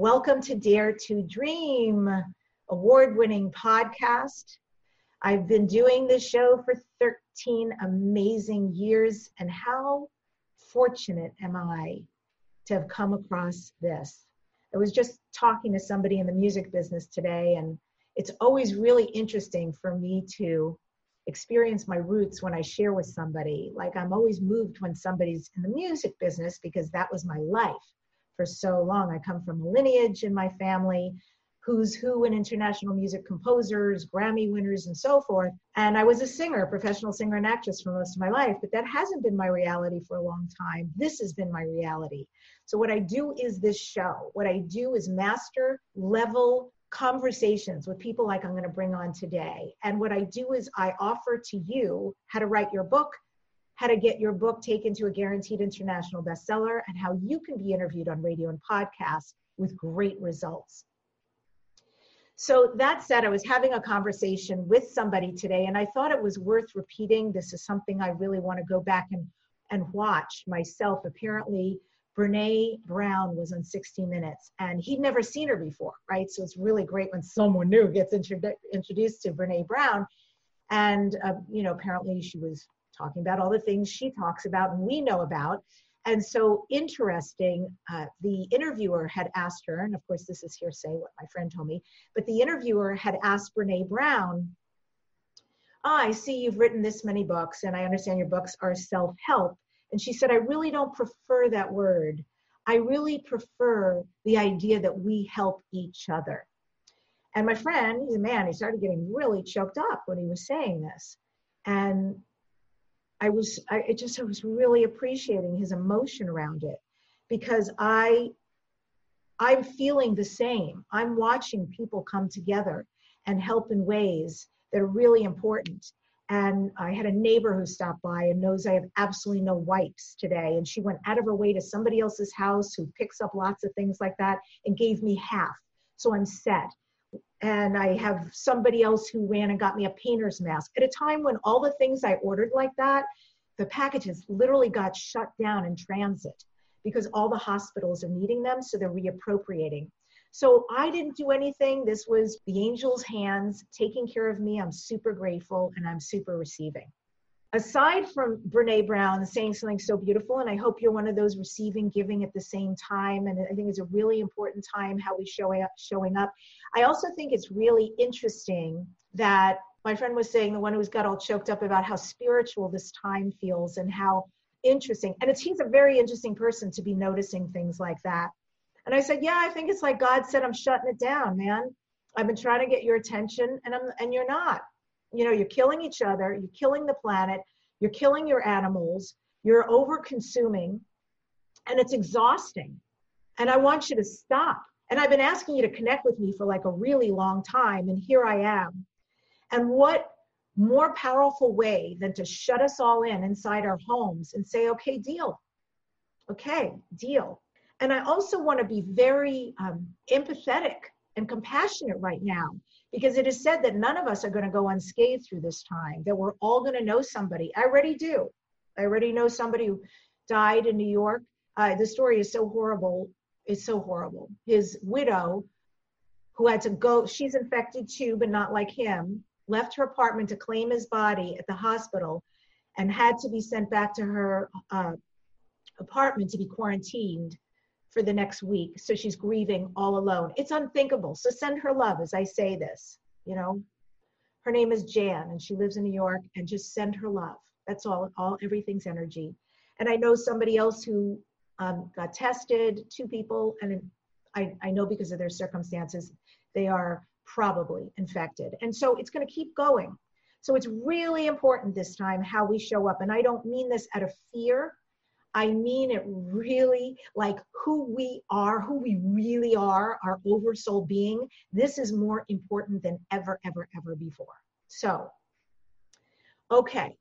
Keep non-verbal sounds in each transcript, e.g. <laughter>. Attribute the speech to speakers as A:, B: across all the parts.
A: Welcome to Dare to Dream, award winning podcast. I've been doing this show for 13 amazing years, and how fortunate am I to have come across this? I was just talking to somebody in the music business today, and it's always really interesting for me to experience my roots when I share with somebody. Like, I'm always moved when somebody's in the music business because that was my life for so long. I come from a lineage in my family who's who in international music composers, Grammy winners, and so forth. And I was a singer, professional singer and actress for most of my life, but that hasn't been my reality for a long time. This has been my reality. So, what I do is this show. What I do is master level conversations with people like I'm going to bring on today. And what I do is I offer to you how to write your book, how to get your book taken to a guaranteed international bestseller, and how you can be interviewed on radio and podcasts with great results. So, that said, I was having a conversation with somebody today, and I thought it was worth repeating. This is something I really want to go back and, and watch myself. Apparently, Brene Brown was on 60 Minutes, and he'd never seen her before, right? So, it's really great when someone new gets introdu- introduced to Brene Brown. And, uh, you know, apparently she was talking about all the things she talks about and we know about. And so interesting, uh, the interviewer had asked her, and of course, this is hearsay, what my friend told me, but the interviewer had asked Brene Brown, oh, I see you've written this many books, and I understand your books are self help. And she said, I really don't prefer that word. I really prefer the idea that we help each other. And my friend, he's a man, he started getting really choked up when he was saying this. And I was, I it just, I was really appreciating his emotion around it because I, I'm feeling the same. I'm watching people come together and help in ways that are really important. And I had a neighbor who stopped by and knows I have absolutely no wipes today. And she went out of her way to somebody else's house who picks up lots of things like that and gave me half. So I'm set and I have somebody else who ran and got me a painter's mask at a time when all the things I ordered like that, the packages literally got shut down in transit because all the hospitals are needing them, so they're reappropriating. So I didn't do anything. This was the angel's hands taking care of me. I'm super grateful and I'm super receiving aside from Brene Brown saying something so beautiful, and I hope you're one of those receiving, giving at the same time, and I think it's a really important time how we show up, showing up. I also think it's really interesting that my friend was saying, the one who's got all choked up about how spiritual this time feels and how interesting. And it's he's a very interesting person to be noticing things like that. And I said, yeah, I think it's like God said, I'm shutting it down, man. I've been trying to get your attention, and I'm and you're not you know you're killing each other you're killing the planet you're killing your animals you're over consuming and it's exhausting. And i want you to stop. And i've been asking you to connect with me for like a really long time and here i am. And what more powerful way than to shut us all in inside our homes and say okay deal. Okay deal. And i also want to be very um, empathetic and compassionate right now because it is said that none of us are going to go unscathed through this time, that we're all going to know somebody. I already do. I already know somebody who died in New York. Uh, the story is so horrible. It's so horrible. His widow, who had to go, she's infected too, but not like him, left her apartment to claim his body at the hospital and had to be sent back to her uh, apartment to be quarantined for the next week. So she's grieving all alone. It's unthinkable. So send her love as I say this, you know. Her name is Jan and she lives in New York and just send her love. That's all, all everything's energy. And I know somebody else who um, got tested, two people, and I, I know because of their circumstances, they are probably infected. And so it's going to keep going. So it's really important this time how we show up. And I don't mean this out of fear. I mean it really like who we are, who we really are, our oversoul being. This is more important than ever, ever, ever before. So, okay.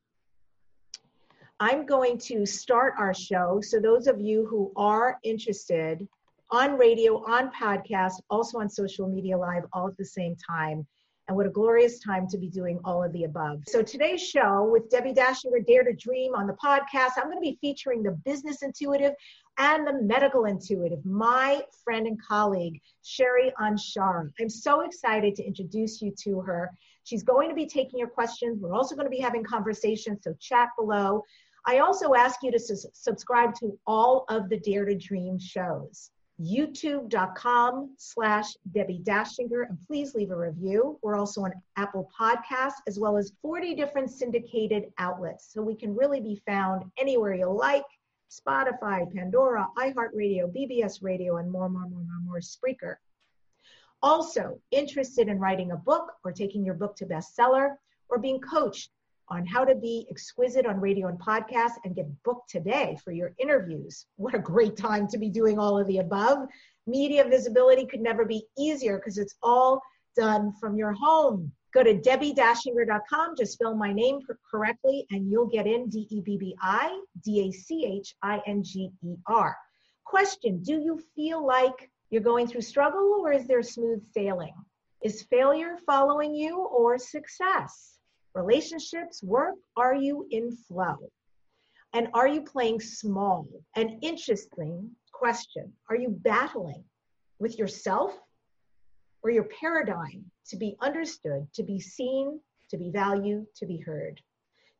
A: I'm going to start our show. So, those of you who are interested on radio, on podcast, also on social media live, all at the same time, And what a glorious time to be doing all of the above. So, today's show with Debbie Dachinger, Dare to Dream on the podcast, I'm going to be featuring the business intuitive and the medical intuitive, my friend and colleague, Sherry Anshara. I'm so excited to introduce you to her. She's going to be taking your questions. We're also going to be having conversations, so chat below. I also ask you to su- subscribe to all of the Dare to Dream shows youtube.com slash Debbie Dachinger, and please leave a review. We're also on Apple Podcasts, as well as 40 different syndicated outlets. So we can really be found anywhere you like, Spotify, Pandora, iHeartRadio, BBS Radio, and more, more, more, more, more, Spreaker. Also, interested in writing a book or taking your book to bestseller or being coached on how to be exquisite on radio and podcast and get booked today for your interviews. What a great time to be doing all of the above. Media visibility could never be easier because it's all done from your home. Go to debbiedachinger.com, just spell my name correctly, and you'll get in D E B B I D A C H I N G E R. Question Do you feel like you're going through struggle or is there smooth sailing? Is failure following you or success? Relationships, work, are you in flow? And are you playing small? An interesting question. Are you battling with yourself or your paradigm to be understood, to be seen, to be valued, to be heard?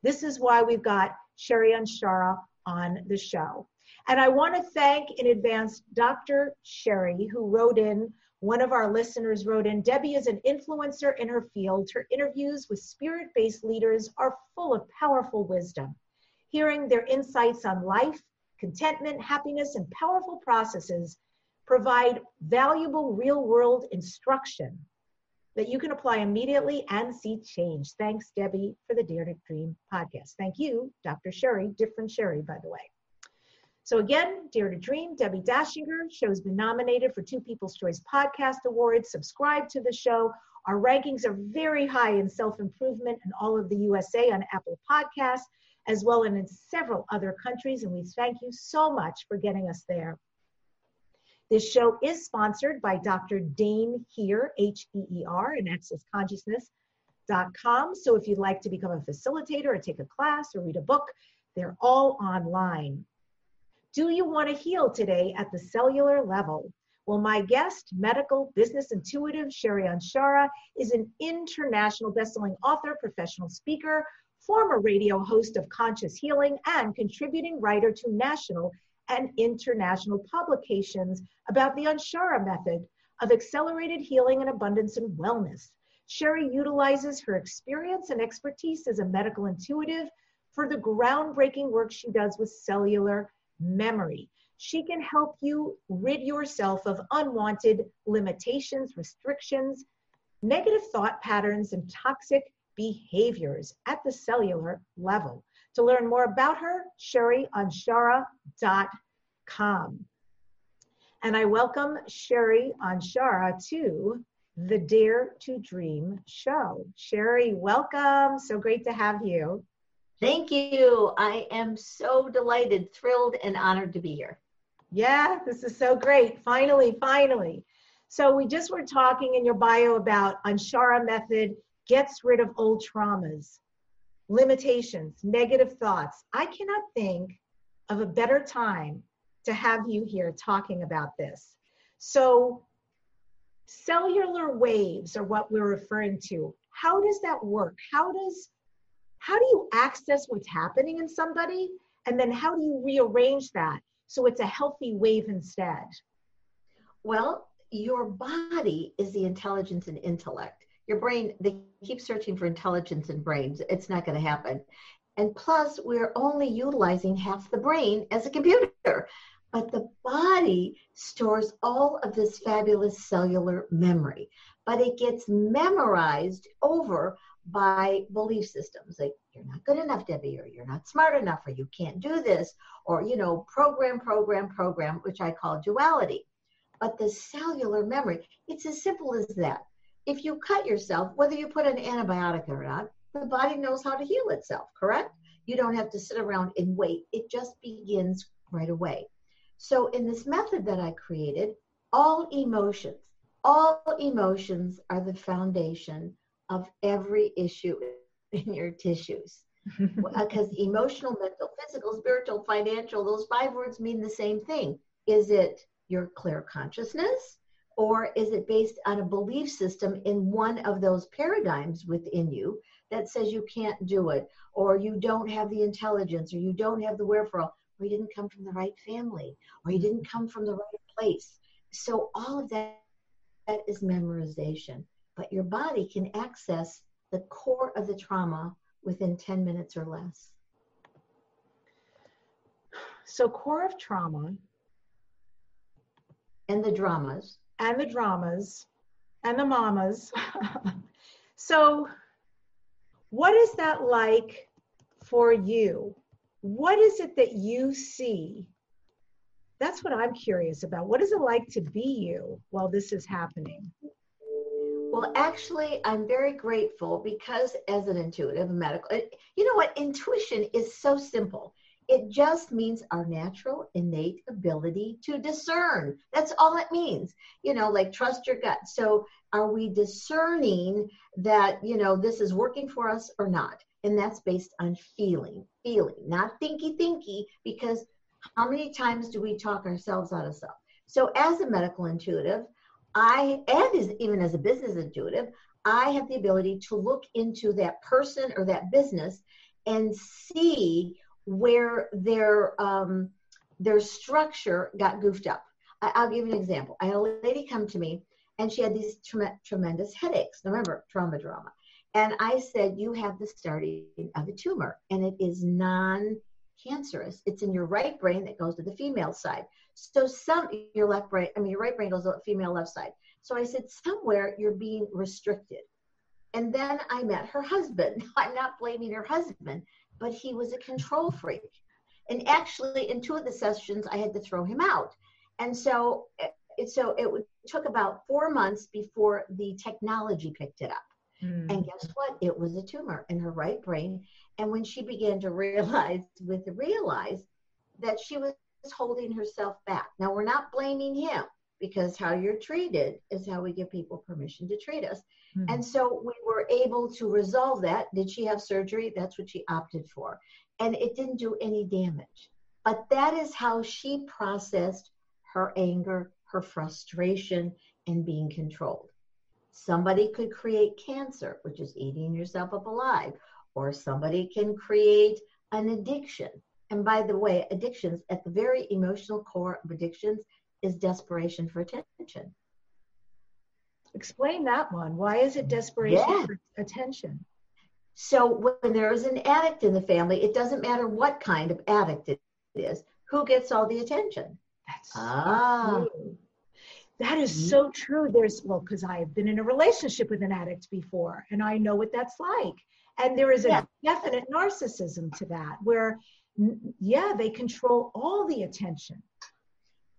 A: This is why we've got Sherry Anshara on the show. And I want to thank in advance Dr. Sherry, who wrote in one of our listeners wrote in Debbie is an influencer in her field. Her interviews with spirit based leaders are full of powerful wisdom. Hearing their insights on life, contentment, happiness, and powerful processes provide valuable real world instruction that you can apply immediately and see change. Thanks, Debbie, for the Dare to Dream podcast. Thank you, Dr. Sherry, different Sherry, by the way. So again, Dare to Dream, Debbie Dachinger. Show's been nominated for two People's Choice Podcast Awards. Subscribe to the show. Our rankings are very high in self-improvement in all of the USA on Apple Podcasts, as well as in several other countries. And we thank you so much for getting us there. This show is sponsored by Dr. Dain Heer, H-E-E-R, and accessconsciousness.com. So if you'd like to become a facilitator or take a class or read a book, they're all online. Do you want to heal today at the cellular level? Well, my guest, medical business intuitive Sherry Anshara, is an international bestselling author, professional speaker, former radio host of Conscious Healing, and contributing writer to national and international publications about the Anshara method of accelerated healing and abundance and wellness. Sherry utilizes her experience and expertise as a medical intuitive for the groundbreaking work she does with cellular memory. She can help you rid yourself of unwanted limitations, restrictions, negative thought patterns, and toxic behaviors at the cellular level. To learn more about her, sherryanshara.com. And I welcome Sherry Anshara to the Dare to Dream show. Sherry, welcome. So great to have you.
B: Thank you. I am so delighted, thrilled, and honored to be here.
A: Yeah, this is so great. Finally, finally. So we just were talking in your bio about Anshara method gets rid of old traumas, limitations, negative thoughts. I cannot think of a better time to have you here talking about this. So cellular waves are what we're referring to. How does that work? How does how do you access what's happening in somebody? And then how do you rearrange that so it's a healthy wave instead?
B: Well, your body is the intelligence and intellect. Your brain, they keep searching for intelligence in brains. It's not going to happen. And plus, we're only utilizing half the brain as a computer. But the body stores all of this fabulous cellular memory, but it gets memorized over by belief systems like you're not good enough debbie or you're not smart enough or you can't do this or you know program program program which i call duality. But the cellular memory it's as simple as that. If you cut yourself whether you put an antibiotic or not the body knows how to heal itself correct? You don't have to sit around and wait. It just begins right away. So in this method that i created all emotions all emotions are the foundation of every issue in your tissues. <laughs> Uh, because emotional, mental, physical, spiritual, financial, those five words mean the same thing. Is it your clear consciousness? Or is it based on a belief system in one of those paradigms within you that says you can't do it, or you don't have the intelligence, or you don't have the wherefore, or you didn't come from the right family, or you didn't come from the right place? So, all of that, that is memorization. But your body can access the core of the trauma within 10 minutes or less.
A: So, core of trauma.
B: And the dramas
A: and the dramas and the mamas. <laughs> so, what is that like for you? What is it that you see? That's what I'm curious about. What is it like to be you while this is happening?
B: Well, actually, I'm very grateful because as an intuitive medical, you know what? Intuition is so simple. It just means our natural, innate ability to discern. That's all it means. You know, like trust your gut. So, are we discerning that, you know, this is working for us or not? And that's based on feeling, feeling, not thinky thinky, because how many times do we talk ourselves out of stuff? So, as a medical intuitive, I, and as, even as a business intuitive, I have the ability to look into that person or that business and see where their um, their structure got goofed up. I, will give you an example. I had a lady come to me and she had these tre- tremendous headaches. Remember, trauma drama. And I said, You have the starting of a tumor, and it is non cancerous. It's in your right brain that goes to the female side. So, some, your left brain, I mean, your right brain goes to the female left side. So I said, Somewhere you're being restricted. And then I met her husband. <laughs> I'm not blaming her husband but he was a control freak. And actually, in two of the sessions, I had to throw him out. And so, it, so it took about four months before the technology picked it up. Mm. And guess what? It was a tumor in her right brain. And when she began to <laughs> realize, with realize that she was holding herself back. Now, we're not blaming him because how you're treated is how we give people permission to treat us. Mm-hmm. And so we were able to resolve that. Did she have surgery? That's what she opted for. And it didn't do any damage. But that is how she processed her anger, her frustration, and being controlled. Somebody could create cancer, which is eating yourself up alive, or somebody can create an addiction. And by the way, addictions, at the very emotional core of addictions, is desperation for attention.
A: Explain that one. Why is it desperation yeah. for attention?
B: So when there is an addict in the family, it doesn't matter what kind of addict it is, who gets all the attention?
A: That's ah. So that is mm-hmm. so true. There's well, because I've been in a relationship with an addict before, and I know what that's like. And there is a yeah. definite narcissism to that, where yeah, they control all the attention.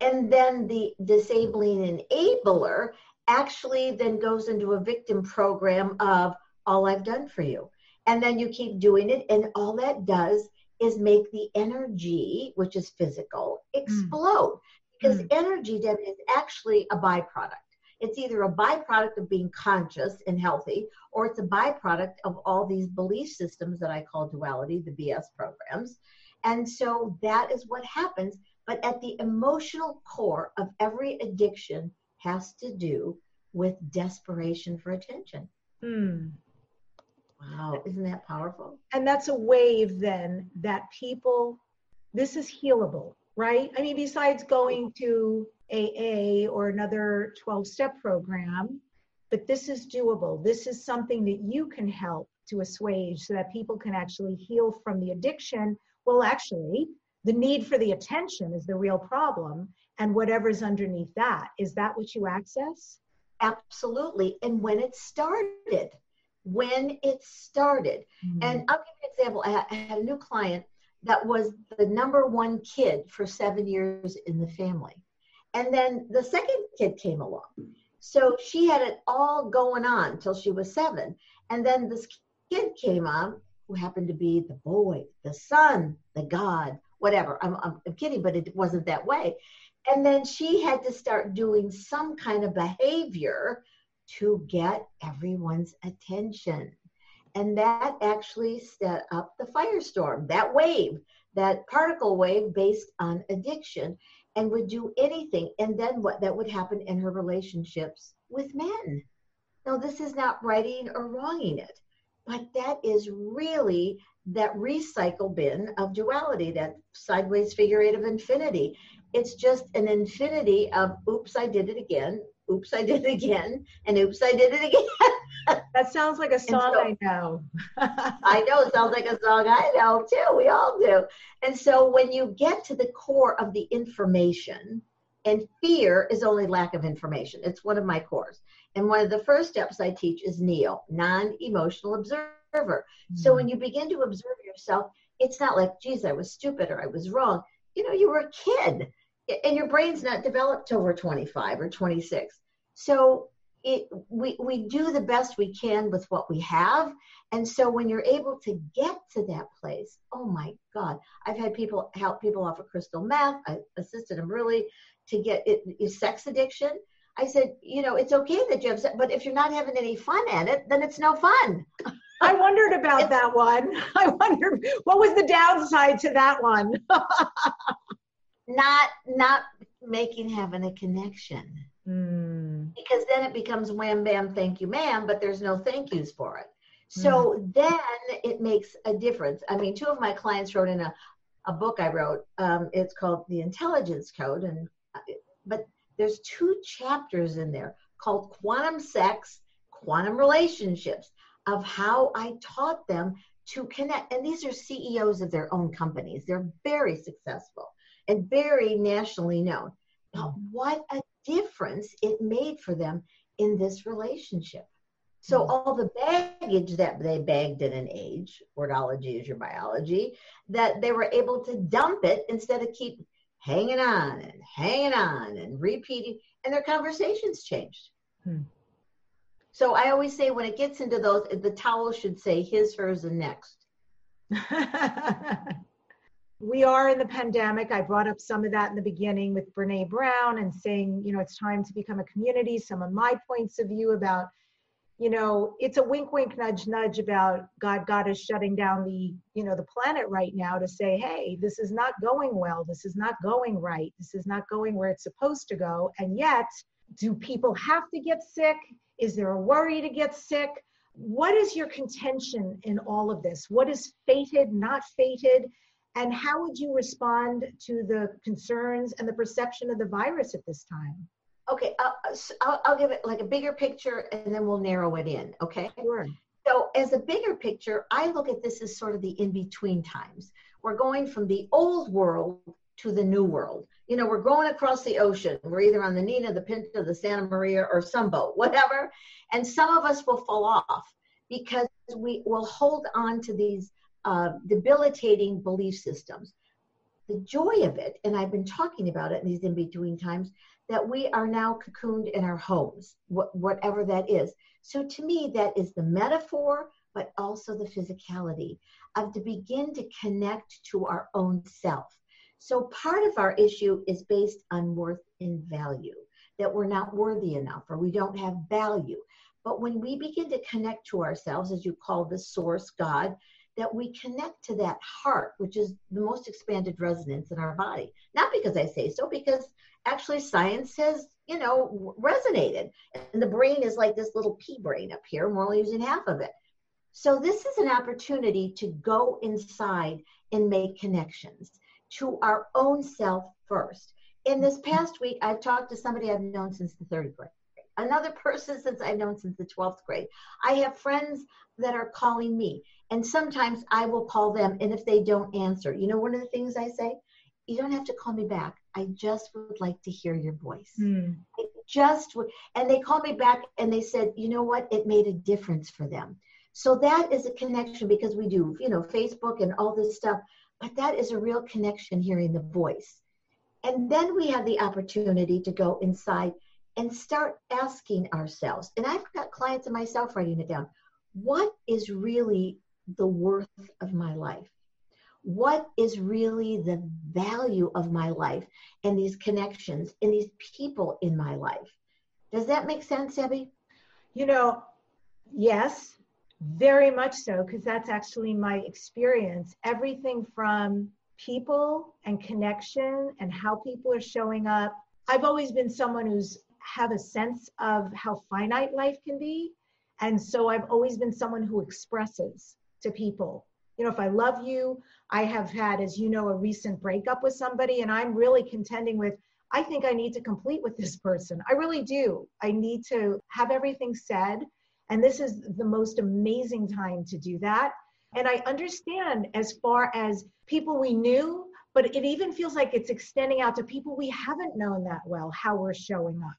B: And then the disabling enabler actually then goes into a victim program of all I've done for you. And then you keep doing it, and all that does is make the energy, which is physical, explode. Mm. Because mm. energy then is actually a byproduct. It's either a byproduct of being conscious and healthy, or it's a byproduct of all these belief systems that I call duality, the BS programs. And so that is what happens. But at the emotional core of every addiction has to do with desperation for attention. Hmm. Wow, isn't that powerful?
A: And that's a wave then that people, this is healable, right? I mean, besides going to AA or another 12 step program, but this is doable. This is something that you can help to assuage so that people can actually heal from the addiction. Well, actually, the need for the attention is the real problem and whatever's underneath that is that what you access?
B: Absolutely and when it started when it started. Mm-hmm. and i'll give you an example. I had a new client that was the number one kid for seven years in the family. And then the second kid came along. So she had it all going on till she was seven. And then this kid came on who happened to be the boy the son the god whatever I'm, I'm, I'm kidding but it wasn't that way and then she had to start doing some kind of behavior to get everyone's attention. And that actually set up the firestorm, that wave, that particle wave based on addiction, and would do anything. And then what that would happen in her relationships with men. Now, this is not righting or wronging it, but that is really that recycle bin of duality, that sideways figure eight of infinity. It's just an infinity of oops, I did it again, oops, I did it again, and oops, I did it again. <laughs>
A: that sounds like a song so, I know. <laughs>
B: I know, it sounds like a song I know too. We all do. And so when you get to the core of the information, and fear is only lack of information. It's one of my cores. And one of the first steps I teach is NEO, non emotional observer. Mm-hmm. So when you begin to observe yourself, it's not like, geez, I was stupid or I was wrong. You know, you were a kid and your brain's not developed till we're 25 or 26. So it we, we do the best we can with what we have. And so when you're able to get to that place, oh my God, I've had people help people off of crystal meth. I assisted them really to get it, sex addiction. I said, you know, it's okay that you have, sex, but if you're not having any fun at it, then it's no fun. <laughs>
A: I wondered about it's, that one. <laughs> I wondered what was the downside to that one. <laughs>
B: not not making having a connection. Mm. Because then it becomes wham bam thank you ma'am, but there's no thank yous for it. So mm. then it makes a difference. I mean, two of my clients wrote in a, a book I wrote. Um, it's called The Intelligence Code, and but there's two chapters in there called Quantum Sex, Quantum Relationships of how I taught them to connect. And these are CEOs of their own companies. They're very successful and very nationally known. But what a difference it made for them in this relationship. So mm-hmm. all the baggage that they bagged at an age, wordology is your biology, that they were able to dump it instead of keep hanging on and hanging on and repeating, and their conversations changed. Hmm. So I always say when it gets into those, the towel should say his, hers, and next. <laughs>
A: we are in the pandemic. I brought up some of that in the beginning with Brene Brown and saying, you know, it's time to become a community. Some of my points of view about, you know, it's a wink, wink, nudge, nudge about God, God is shutting down the, you know, the planet right now to say, hey, this is not going well. This is not going right. This is not going where it's supposed to go. And yet, do people have to get sick? Is there a worry to get sick? What is your contention in all of this? What is fated, not fated? And how would you respond to the concerns and the perception of the virus at this time?
B: Okay, uh, I'll, I'll give it like a bigger picture and then we'll narrow it in, okay?
A: Sure.
B: So, as a bigger picture, I look at this as sort of the in between times. We're going from the old world to the new world. You know, we're going across the ocean. We're either on the Nina, the Pinta, the Santa Maria, or some boat, whatever. And some of us will fall off because we will hold on to these uh, debilitating belief systems. The joy of it, and I've been talking about it in these in between times, that we are now cocooned in our homes, wh- whatever that is. So to me, that is the metaphor, but also the physicality of to begin to connect to our own self. So part of our issue is based on worth and value, that we're not worthy enough or we don't have value. But when we begin to connect to ourselves, as you call the source, God, that we connect to that heart, which is the most expanded resonance in our body. Not because I say so, because actually science has, you know, resonated. And the brain is like this little pea brain up here, and we're only using half of it. So this is an opportunity to go inside and make connections to our own self first. In this past week, I've talked to somebody I've known since the third grade another person since I've known since the 12th grade. I have friends that are calling me, and sometimes I will call them, and if they don't answer, you know, one of the things I say, you don't have to call me back. I just would like to hear your voice. Mm. I just would, and they called me back and they said, you know what, it made a difference for them. So that is a connection because we do, you know, Facebook and all this stuff, but that is a real connection hearing the voice. And then we have the opportunity to go inside and start asking ourselves, and I've got clients and myself writing it down, what is really the worth of my life? What is really the value of my life and these connections and these people in my life? Does that make sense, Abby?
A: You know, yes, very much so, because that's actually my experience. Everything from people and connection and how people are showing up. I've always been someone who's have a sense of how finite life can be. And so I've always been someone who expresses to people. You know, if I love you, I have had, as you know, a recent breakup with somebody, and I'm really contending with, I think I need to complete with this person. I really do. I need to have everything said. And this is the most amazing time to do that. And I understand as far as people we knew, but it even feels like it's extending out to people we haven't known that well, how we're showing up.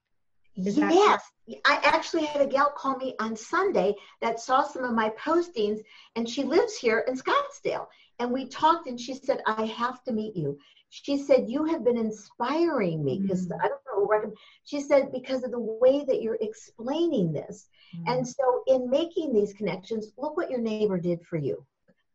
B: Is yes. I actually had a gal call me on Sunday that saw some of my postings, and she lives here in Scottsdale. And we talked, and she said, I have to meet you. She said, You have been inspiring me because mm. I don't know. What she said, Because of the way that you're explaining this. Mm. And so, in making these connections, look what your neighbor did for you.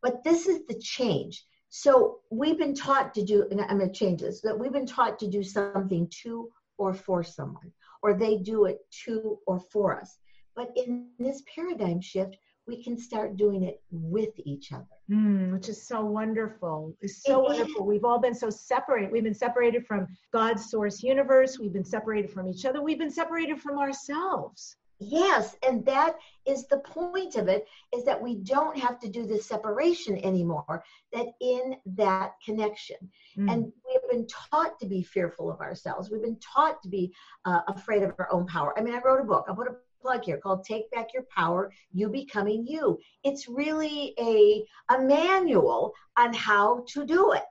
B: But this is the change. So, we've been taught to do, and I'm going to change this, that we've been taught to do something to or for someone or they do it to or for us. But in this paradigm shift, we can start doing it with each other.
A: Mm, which is so wonderful. It's so it wonderful. Is. We've all been so separated. We've been separated from God's source universe. We've been separated from each other. We've been separated from ourselves.
B: Yes, and that is the point of it is that we don't have to do the separation anymore, that in that connection. Mm. And we have been taught to be fearful of ourselves. We've been taught to be uh, afraid of our own power. I mean, I wrote a book. I'll put a plug here called Take Back Your Power, You Becoming You. It's really a, a manual on how to do it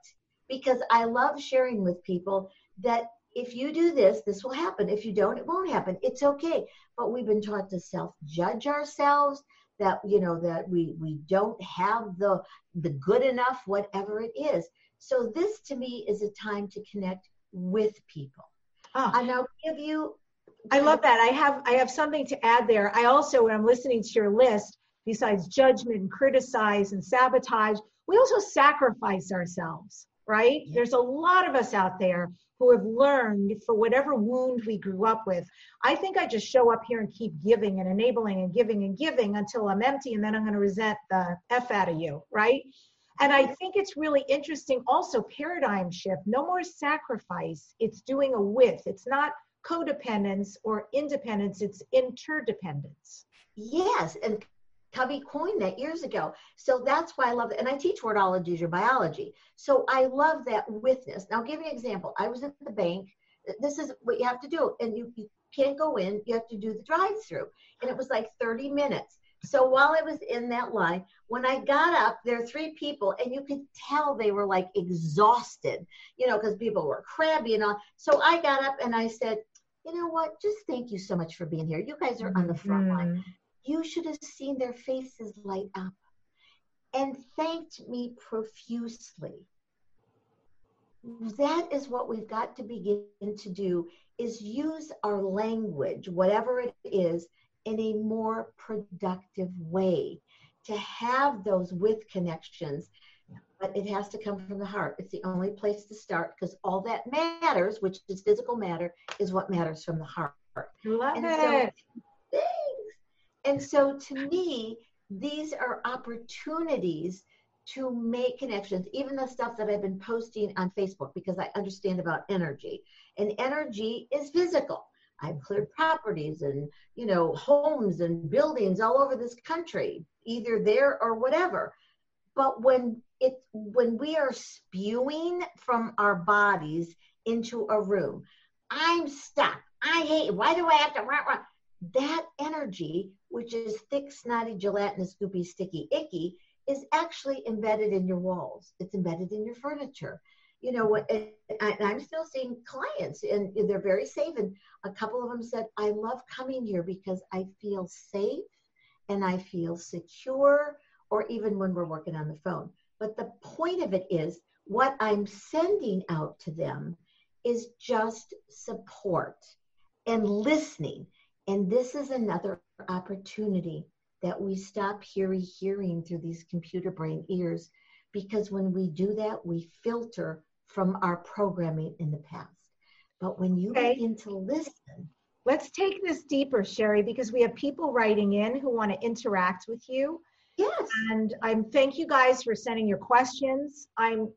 B: because I love sharing with people that if you do this, this will happen. If you don't, it won't happen. It's okay. But we've been taught to self-judge ourselves that you know that we we don't have the the good enough whatever it is. So this to me is a time to connect with people. Oh. And I'll give you
A: I love that. I have I have something to add there. I also when I'm listening to your list, besides judgment and criticize and sabotage, we also sacrifice ourselves, right? Yeah. There's a lot of us out there who have learned for whatever wound we grew up with. I think I just show up here and keep giving and enabling and giving and giving until I'm empty and then I'm going to resent the F out of you, right? And I think it's really interesting also paradigm shift. No more sacrifice. It's doing a with. It's not codependence or independence, it's interdependence.
B: Yes. And Covey coined that years ago. So that's why I love it. And I teach wordology or biology. So I love that witness. Now, I'll give you an example. I was at the bank. This is what you have to do. And you, you can't go in, you have to do the drive through. And it was like 30 minutes. So while I was in that line, when I got up, there were three people, and you could tell they were like exhausted, you know, because people were crabby and all. So I got up and I said, you know what? Just thank you so much for being here. You guys are on the front mm-hmm. line you should have seen their faces light up and thanked me profusely. That is what we've got to begin to do is use our language, whatever it is, in a more productive way to have those with connections. But it has to come from the heart. It's the only place to start because all that matters, which is physical matter, is what matters from the heart.
A: Love and it. So,
B: and so to me, these are opportunities to make connections, even the stuff that I've been posting on Facebook because I understand about energy. And energy is physical. I've cleared properties and you know homes and buildings all over this country, either there or whatever. But when it when we are spewing from our bodies into a room, I'm stuck. I hate. Why do I have to? Rah, rah? that energy, which is thick, snotty, gelatinous, goopy, sticky, icky, is actually embedded in your walls. It's embedded in your furniture. You know what? I'm still seeing clients, and they're very safe. And a couple of them said, "I love coming here because I feel safe and I feel secure." Or even when we're working on the phone. But the point of it is, what I'm sending out to them is just support and listening and this is another opportunity that we stop hearing hearing through these computer brain ears because when we do that, we filter from our programming in the past. But when you okay. begin to listen,
A: let's take this deeper, Sherry, because we have people writing in who want to interact with you.
B: Yes.
A: And I'm thank you guys for sending your questions. I'm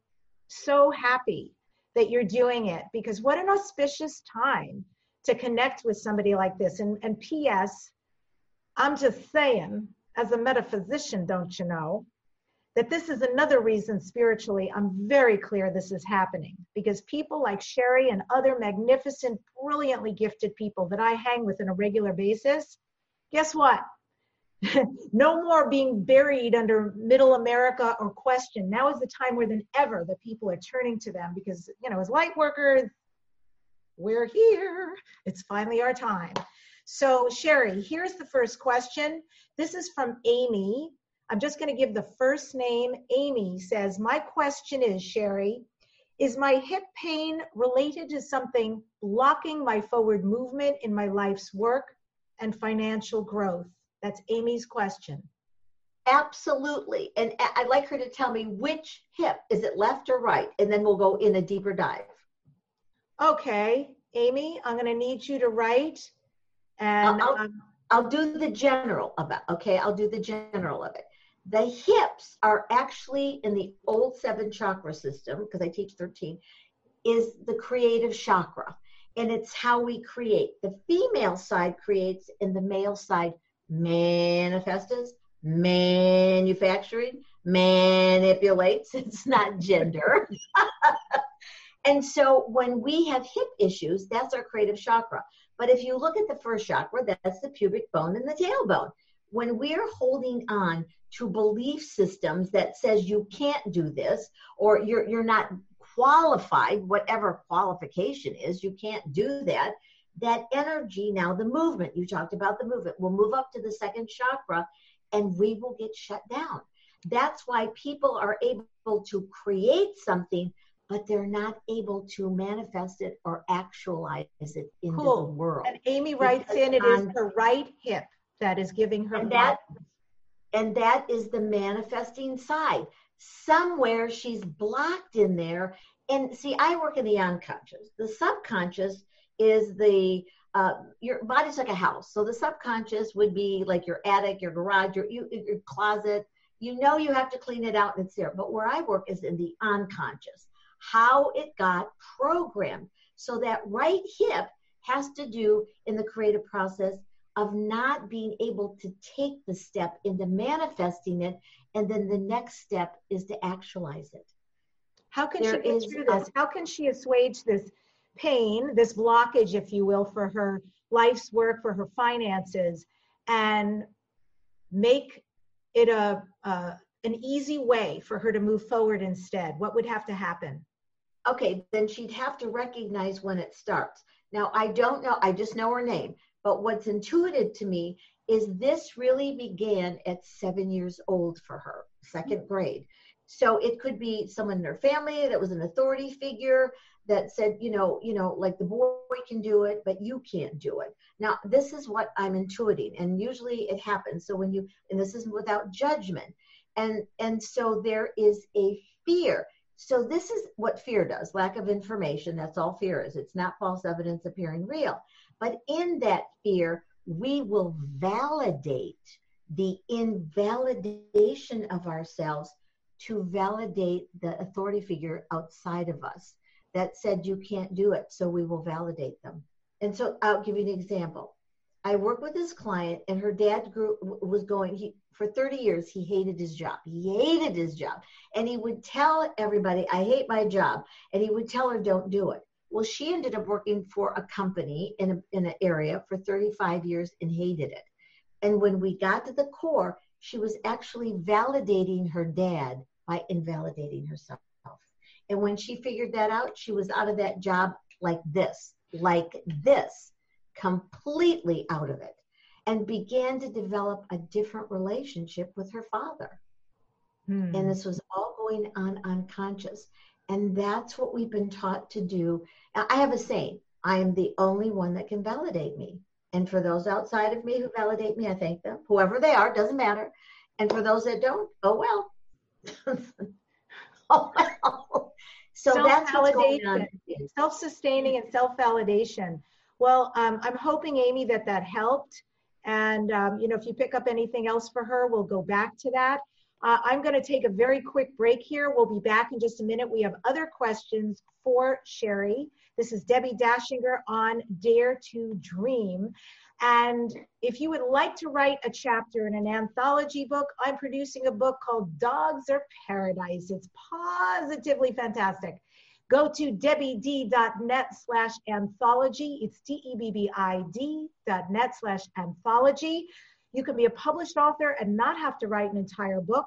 A: so happy that you're doing it because what an auspicious time to connect with somebody like this. And, and P.S., I'm just saying, as a metaphysician, don't you know, that this is another reason spiritually I'm very clear this is happening because people like Sherry and other magnificent, brilliantly gifted people that I hang with on a regular basis, guess what? <laughs> no more being buried under middle America or question. Now is the time more than ever that people are turning to them because, you know, as light workers, we're here. It's finally our time. So, Sherry, here's the first question. This is from Amy. I'm just going to give the first name. Amy says, My question is, Sherry, is my hip pain related to something blocking my forward movement in my life's work and financial growth? That's Amy's question.
B: Absolutely. And I'd like her to tell me which hip, is it left or right? And then we'll go in a deeper dive.
A: Okay, Amy, I'm going to need you to write. And
B: I'll,
A: um,
B: I'll do the general of it. Okay, I'll do the general of it. The hips are actually in the old seven chakra system, because I teach 13, is the creative chakra. And it's how we create. The female side creates, and the male side manifests, manufacturing, manipulates. <laughs> It's not gender. <laughs> and so when we have hip issues, that's our creative chakra. But if you look at the first chakra, that's the pubic bone and the tailbone. When we're holding on to belief systems that says you can't do this or you're you're not qualified, whatever qualification is, you can't do that. That energy now, the movement, you talked about the movement, will move up to the second chakra and we will get shut down. That's why people are able to create something, but they're not able to manifest it or actualize it in
A: Cool.
B: the world.
A: and Amy writes
B: Because
A: in, it is
B: on-
A: her right hip that is giving her
B: And that- and that is the manifesting side. Somewhere she's blocked in there. And see, I work in the unconscious. The subconscious is the uh, your body's like a house. So the subconscious would be like your attic, your garage, your you, your closet. You know you have to clean it out and it's there. But where I work is in the unconscious, how it got programmed. So that right hip has to do in the creative process of not being able to take the step into manifesting it and then the next step is to actualize it
A: How can
B: There
A: she get through this? How can she assuage this pain, this blockage, if you will, for her life's work, for her finances, and make it a, a an easy way for her to move forward instead? What would have to happen?
B: okay then she'd have to recognize when it starts. Now i don't know i just know her name but what's intuitive to me is this really began at seven years old for her second mm-hmm. grade. So it could be someone in her family that was an authority figure that said you know you know like the boy can do it but you can't do it. Now this is what i'm intuiting and usually it happens. So when you and this is without judgment and and so there is a fear. So this is what fear does lack of information. That's all fear is. It's not false evidence appearing real. But in that fear we will validate the invalidation of ourselves to validate the authority figure outside of us that said you can't do it. So we will validate them. And so i'll give you an example i work with this client and her dad grew was going he for 30 years he hated his job. He hated his job. And he would tell everybody i hate my job. And he would tell her don't do it. Well she ended up working for a company in, a, in an area for 35 years and hated it. And when we got to the core she was actually validating her dad by invalidating herself. And when she figured that out she was out of that job like this like this completely out of it and began to develop a different relationship with her father.
A: Hmm.
B: and this was all going on unconscious. And that's what we've been taught to do. I have a saying i am the only one that can validate me. And for those outside of me who validate me i thank them. Whoever they are doesn't matter. And for those that don't oh well. <laughs> Oh well. So that's what's going on.
A: Self-sustaining and self-validation Well, um, I'm hoping, Amy, that that helped. And, um, you know, if you pick up anything else for her, we'll go back to that. Uh, I'm going to take a very quick break here. We'll be back in just a minute. We have other questions for Sherry. This is Debbie Dachinger on Dare to Dream. And if you would like to write a chapter in an anthology book, I'm producing a book called Dogs Are Paradise. It's positively fantastic. Go to debbied.net slash anthology. It's D-E-B-B-I-D dot net slash anthology. You can be a published author and not have to write an entire book.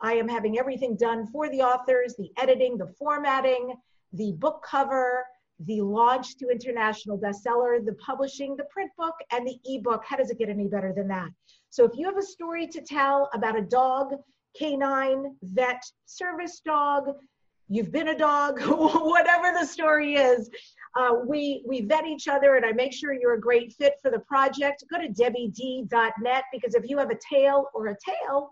A: I am having everything done for the authors, the editing, the formatting, the book cover, the launch to international bestseller, the publishing, the print book, and the ebook. How does it get any better than that? So if you have a story to tell about a dog, canine, vet, service dog, you've been a dog, <laughs> whatever the story is, uh, we we vet each other and I make sure you're a great fit for the project. Go to debbied.net because if you have a tale or a tale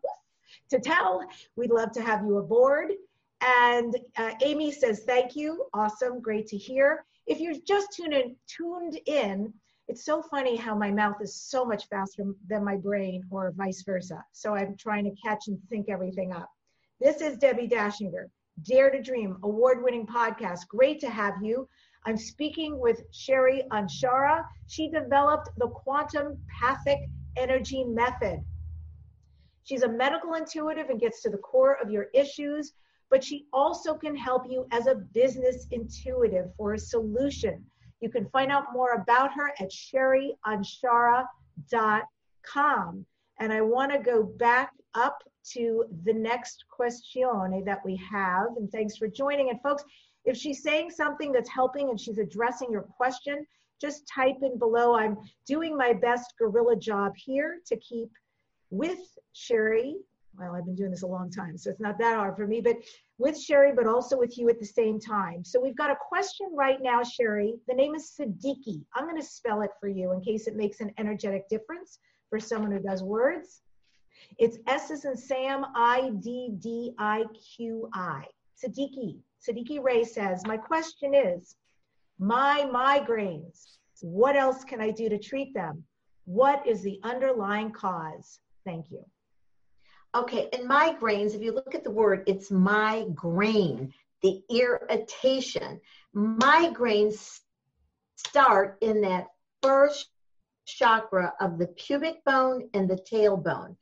A: to tell, we'd love to have you aboard. And uh, Amy says, thank you. Awesome. Great to hear. If you're just tuned in, tuned in, it's so funny how my mouth is so much faster than my brain or vice versa. So I'm trying to catch and think everything up. This is Debbie Dachinger, Dare to Dream, award winning podcast. Great to have you. I'm speaking with Sherry Anshara. She developed the quantum pathic energy method. She's a medical intuitive and gets to the core of your issues but she also can help you as a business intuitive for a solution. You can find out more about her at sherryanshara.com. And I want to go back up to the next question that we have. And thanks for joining. And folks, if she's saying something that's helping and she's addressing your question, just type in below. I'm doing my best gorilla job here to keep with Sherry well, I've been doing this a long time, so it's not that hard for me, but with Sherry, but also with you at the same time. So we've got a question right now, Sherry. The name is Siddiqui. I'm going to spell it for you in case it makes an energetic difference for someone who does words. It's S as in Sam, I D D I Q I. Siddiqui. Siddiqui Ray says, My question is my migraines, what else can I do to treat them? What is the underlying cause? Thank you.
B: Okay, and migraines, if you look at the word, it's migraine, the irritation. Migraines start in that first chakra of the pubic bone and the tailbone.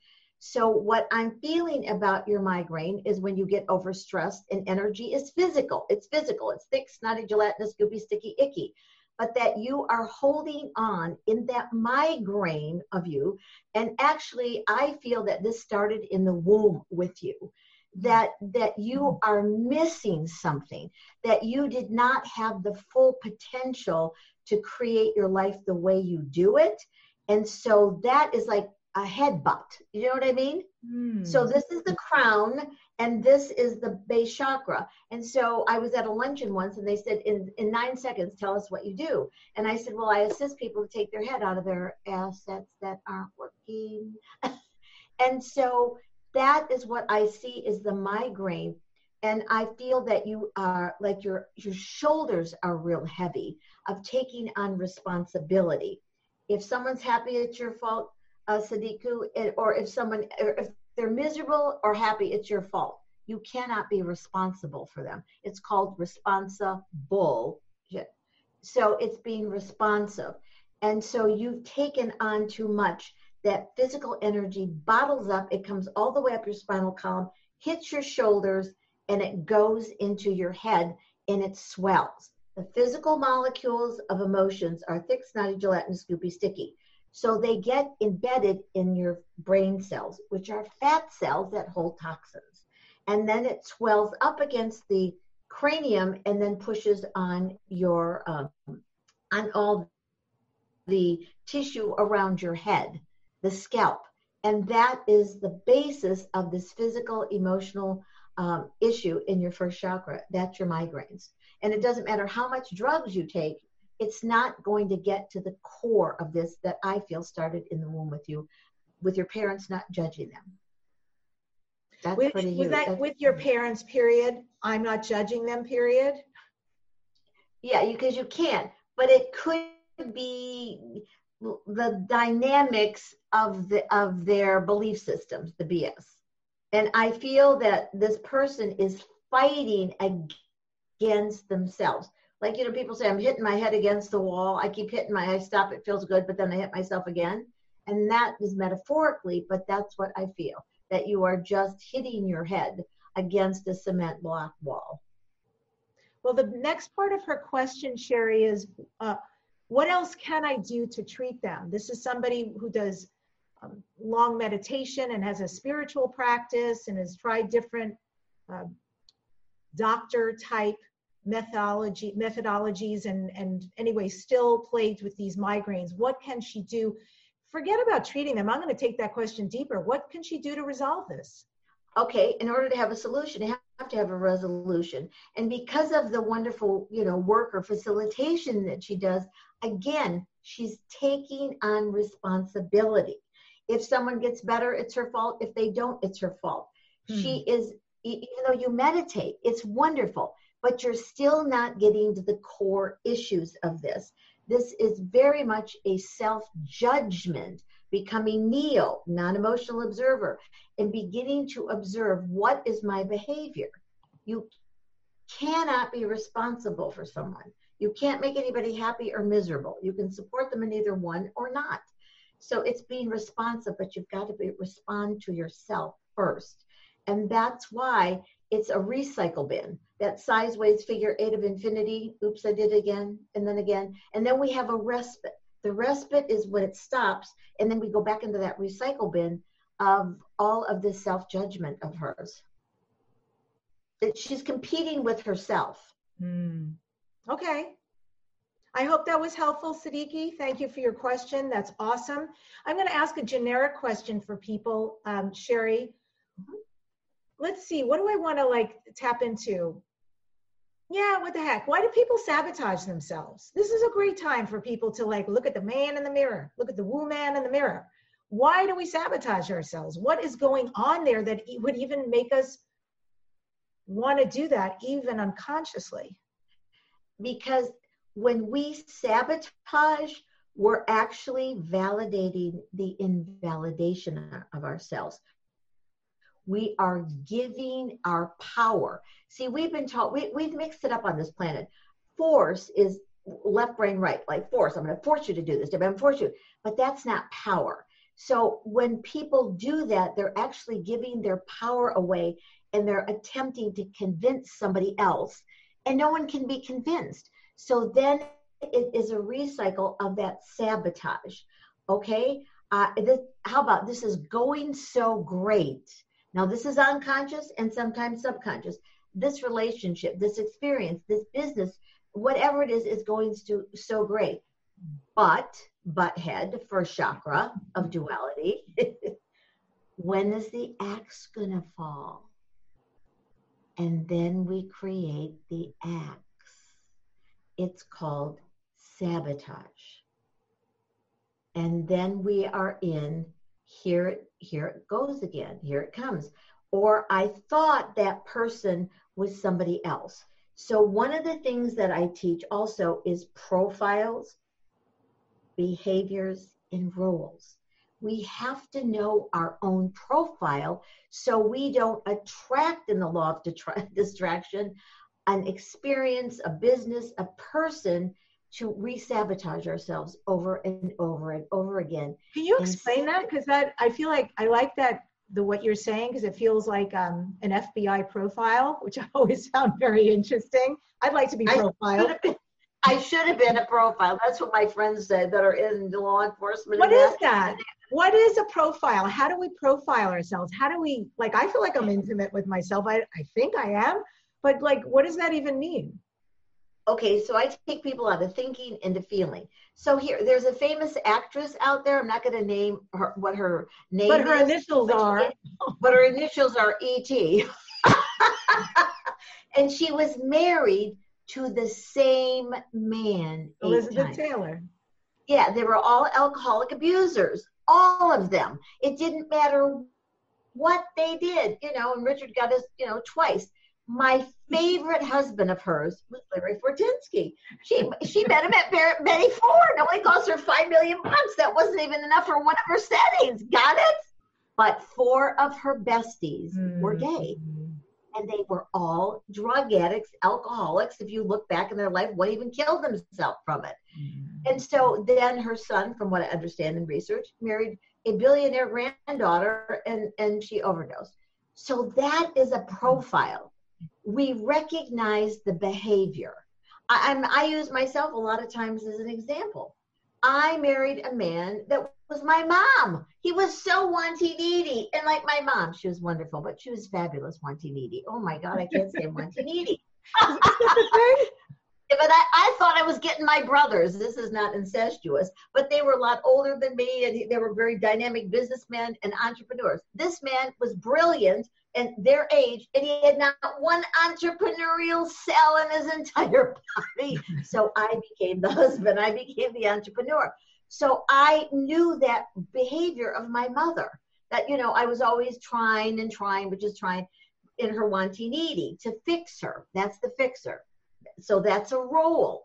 B: So, what I'm feeling about your migraine is when you get overstressed and energy is physical. It's physical. It's thick, snotty, gelatinous, goopy, sticky, icky but that you are holding on in that migraine of you. And actually, I feel that this started in the womb with you. That that you are missing something, that you did not have the full potential to create your life the way you do it. And so that is like a headbutt. You know what I mean? Mm. So this is the crown and this is the base chakra. And so I was at a luncheon once and they said, in, in nine seconds, tell us what you do. And I said, well, I assist people to take their head out of their assets that aren't working. <laughs> and so that is what I see is the migraine. And I feel that you are like your your shoulders are real heavy of taking on responsibility. If someone's happy, it's your fault, uh, Sadiku, or if someone, or if they're miserable or happy, it's your fault. You cannot be responsible for them. It's called responsible. So it's being responsive. And so you've taken on too much. That physical energy bottles up, it comes all the way up your spinal column, hits your shoulders, and it goes into your head and it swells. The physical molecules of emotions are thick, snotty, gelatinous, goopy, sticky. So they get embedded in your brain cells, which are fat cells that hold toxins. And then it swells up against the cranium and then pushes on your um, on all the tissue around your head, the scalp. And that is the basis of this physical, emotional um, issue in your first chakra. That's your migraines. And it doesn't matter how much drugs you take, it's not going to get to the core of this that I feel started in the womb with you, with your parents not judging them.
A: That's with, pretty with that with your parents, period. I'm not judging them, period.
B: Yeah, because you, you can, but it could be the dynamics of the of their belief systems, the BS. And I feel that this person is fighting against themselves. Like, you know, people say, I'm hitting my head against the wall. I keep hitting my, I stop, it feels good, but then I hit myself again. And that is metaphorically, but that's what I feel that you are just hitting your head against a cement block wall.
A: Well, the next part of her question, Sherry, is uh, what else can I do to treat them? This is somebody who does um, long meditation and has a spiritual practice and has tried different uh, doctor type methodology methodologies and and anyway still plagued with these migraines what can she do? Forget about treating them. I'm going to take that question deeper. What can she do to resolve this?
B: Okay in order to have a solution you have to have a resolution. And because of the wonderful you know work or facilitation that she does again she's taking on responsibility. If someone gets better it's her fault. If they don't it's her fault. Hmm. she is even though you meditate it's wonderful but you're still not getting to the core issues of this. This is very much a self judgment, becoming neo, non emotional observer, and beginning to observe what is my behavior. You cannot be responsible for someone. You can't make anybody happy or miserable. You can support them in either one or not. So it's being responsive, but you've got to be, respond to yourself first. And that's why it's a recycle bin. That sideways figure eight of infinity. Oops, I did it again, and then again. And then we have a respite. The respite is when it stops, and then we go back into that recycle bin of all of this self judgment of hers. That she's competing with herself.
A: Hmm. Okay. I hope that was helpful, Siddiqui. Thank you for your question. That's awesome. I'm going to ask a generic question for people, um, Sherry. Let's see, what do I want to like tap into? Yeah, what the heck? Why do people sabotage themselves? This is a great time for people to like look at the man in the mirror, look at the woo man in the mirror. Why do we sabotage ourselves? What is going on there that would even make us want to do that, even unconsciously?
B: Because when we sabotage, we're actually validating the invalidation of ourselves we are giving our power. See, we've been taught, we, we've mixed it up on this planet. Force is left brain right, like force. I'm going to force you to do this. I'm going to force you. But that's not power. So when people do that, they're actually giving their power away and they're attempting to convince somebody else, and no one can be convinced. So then it is a recycle of that sabotage. Okay, uh, this, how about this is going so great now, this is unconscious and sometimes subconscious. This relationship, this experience, this business, whatever it is, is going to so great. But, butt head, first chakra of duality, <laughs> when is the axe going to fall? And then we create the axe. It's called sabotage. And then we are in here here it goes again here it comes. Or i thought that person was somebody else. So one of the things that i teach also is profiles behaviors and roles. We have to know our own profile so we don't attract in the law of <laughs> distraction an experience a business a person to re-sabotage ourselves over and over and over again.
A: Can you explain and, that? Because that I feel like I like that the what you're saying because it feels like um, an FBI profile, which <laughs> I always found very interesting. I'd like to be profiled.
B: I should have been a profile. That's what my friends said that are in the law enforcement.
A: What is that? What is a profile? How do we profile ourselves? How do we like? I feel like I'm intimate with myself. I I think I am, but like, what does that even mean?
B: Okay, so I take people out of thinking into feeling. So here, there's a famous actress out there. I'm not going to name her what her name.
A: But her is, initials but are.
B: but her initials are E.T. <laughs> and she was married to the same man.
A: Elizabeth Taylor.
B: Yeah, they were all alcoholic abusers, all of them. It didn't matter what they did, you know. And Richard got his, you know, twice my favorite husband of hers was Larry Fortensky. She she met him at Betty Ford. Nobody cost her five million bucks. That wasn't even enough for one of her settings. Got it? But four of her besties mm-hmm. were gay. And they were all drug addicts, alcoholics. If you look back in their life, one even killed himself from it. Mm-hmm. And so then her son, from what I understand in research, married a billionaire granddaughter and, and she overdosed. So that is a profile we recognize the behavior. I, I'm, I use myself a lot of times as an example. I married a man that was my mom. He was so wanty needy. And like my mom, she was wonderful, but she was fabulous wanty needy. Oh my God, I can't say wanty needy. <laughs> but I, I thought I was getting my brothers. This is not incestuous, but they were a lot older than me and they were very dynamic businessmen and entrepreneurs. This man was brilliant and their age, and he had not one entrepreneurial cell in his entire body. So I became the husband, I became the entrepreneur. So I knew that behavior of my mother that, you know, I was always trying and trying, but just trying in her wanting needy to fix her. That's the fixer. So that's a role.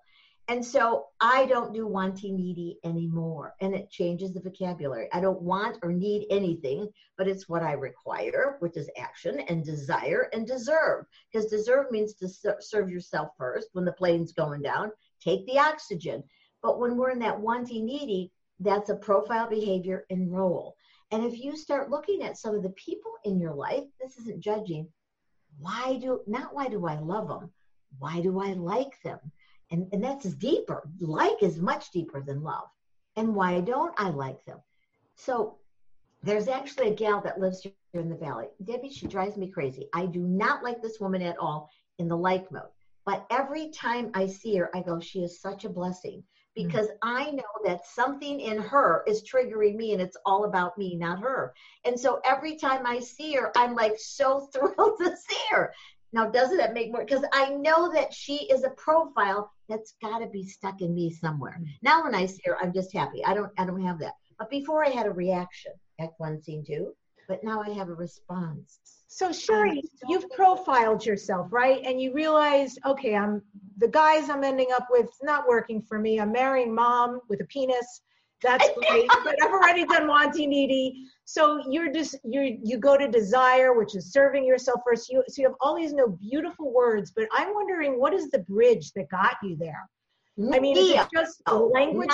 B: And so I don't do wanting needy anymore. And it changes the vocabulary. I don't want or need anything, but it's what I require, which is action and desire and deserve. Because deserve means to serve yourself first when the plane's going down, take the oxygen. But when we're in that wanting needy, that's a profile behavior and role. And if you start looking at some of the people in your life, this isn't judging. Why do, not why do I love them? Why do I like them? And, and that's deeper. Like is much deeper than love. And why don't I like them? So there's actually a gal that lives here in the valley. Debbie, she drives me crazy. I do not like this woman at all in the like mode. But every time I see her, I go, she is such a blessing because mm-hmm. I know that something in her is triggering me and it's all about me, not her. And so every time I see her, I'm like so <laughs> thrilled to see her. Now, doesn't that make more? Because I know that she is a profile that's got to be stuck in me somewhere. Now, when I see her, I'm just happy. I don't, I don't have that. But before I had a reaction, Act One, Scene Two, but now I have a response.
A: So, Sherry, um, you've profiled yourself, right? And you realize, okay, I'm the guys I'm ending up with not working for me. I'm marrying mom with a penis. That's <laughs> great. but I've already done wanting needy. So you're just you you go to desire, which is serving yourself first. You so you have all these no beautiful words, but I'm wondering what is the bridge that got you there? I mean, is it just oh, language?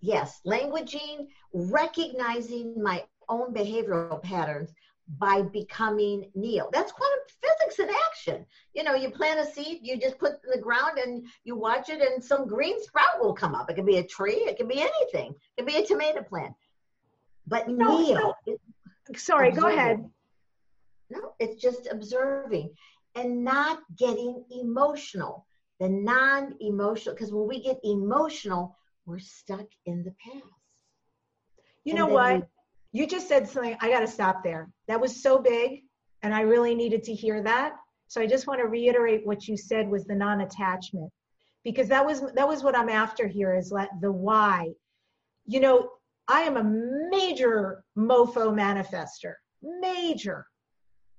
B: Yes, languaging, recognizing my own behavioral patterns by becoming Neo. That's quantum physics in action. You know, you plant a seed, you just put in the ground and you watch it, and some green sprout will come up. It can be a tree, it can be anything, it can be a tomato plant. But no, Neo. No.
A: Sorry, observing. go ahead.
B: No, it's just observing and not getting emotional. The non emotional, because when we get emotional, we're stuck in the past.
A: You and know what? You just said something. I got to stop there. That was so big, and I really needed to hear that. So I just want to reiterate what you said was the non-attachment, because that was that was what I'm after here is let the why. You know, I am a major mofo manifester, major.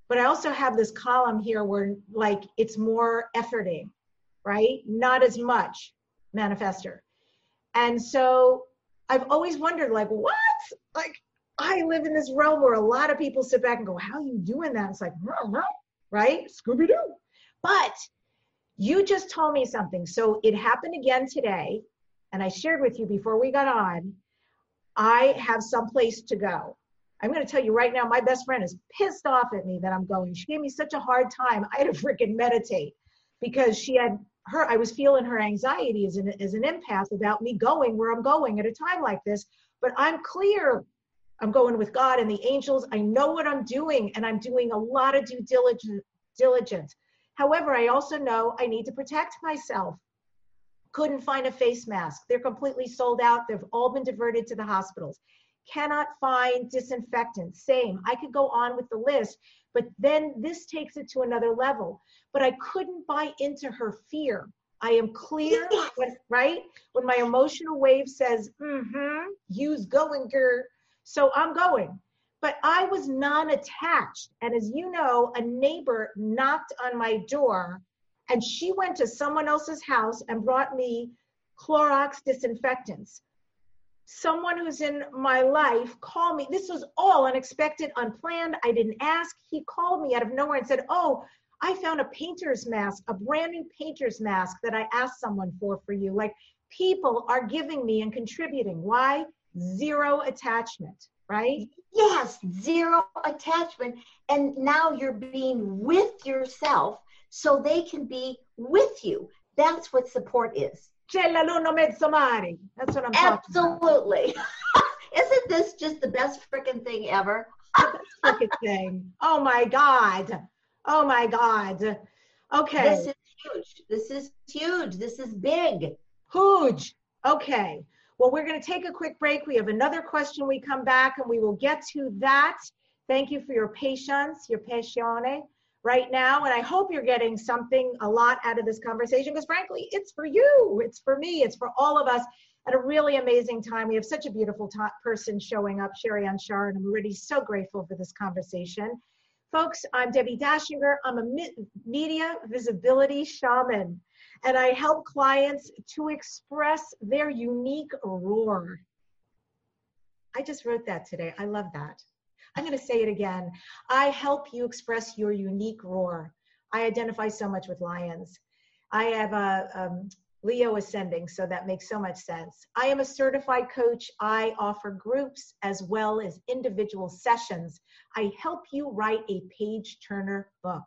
A: But I also have this column here where like it's more efforting, right? Not as much manifester. And so I've always wondered like what? Like I live in this realm where a lot of people sit back and go, "How are you doing that?" It's like, right? Scooby Doo. But you just told me something. So it happened again today, and I shared with you before we got on I have someplace to go. I'm going to tell you right now, my best friend is pissed off at me that I'm going. She gave me such a hard time. I had to freaking meditate because she had her, I was feeling her anxiety as an, as an empath about me going where I'm going at a time like this. But I'm clear. I'm going with God and the angels. I know what I'm doing and I'm doing a lot of due diligence. diligence. However, I also know I need to protect myself couldn't find a face mask. They're completely sold out. They've all been diverted to the hospitals. Cannot find disinfectant. Same. I could go on with the list, but then this takes it to another level. But I couldn't buy into her fear. I am clear, when, right? When my emotional wave says, mm-hmm, use going, girl. So I'm going. but I was non attached. And as you know, a neighbor knocked on my door and she went to someone else's house and brought me Clorox disinfectants. Someone who's in my life called me. This was all unexpected, unplanned. I didn't ask. He called me out of nowhere and said, Oh, I found a painter's mask, a brand new painter's mask that I asked someone for for you. Like people are giving me and contributing. Why? Zero attachment, right?
B: Yes, zero attachment. And now you're being with yourself so they can be with you. That's what support is.
A: C'è la luna mezzo. That's what I'm talking
B: about. Absolutely. <laughs> Isn't this just the best freaking thing ever? <laughs>
A: freaking thing. Oh my God. Oh my God. Okay.
B: This is huge. This is huge. This is big.
A: Huge. Okay. Well, we're going to take a quick break. We have another question. We come back and we will get to that. Thank you for your patience, your patione right now. And I hope you're getting something a lot out of this conversation because, frankly, it's for you, it's for me, it's for all of us at a really amazing time. We have such a beautiful t- person showing up, Sherry Anshara, and I'm already so grateful for this conversation. Folks, I'm Debbie Dachinger. I'm a media visibility shaman, and I help clients to express their unique roar. I just wrote that today. I love that. I'm going to say it again. I help you express your unique roar. I identify so much with lions. I have a um, Leo ascending, so that makes so much sense. I am a certified coach. I offer groups as well as individual sessions. I help you write a page turner book.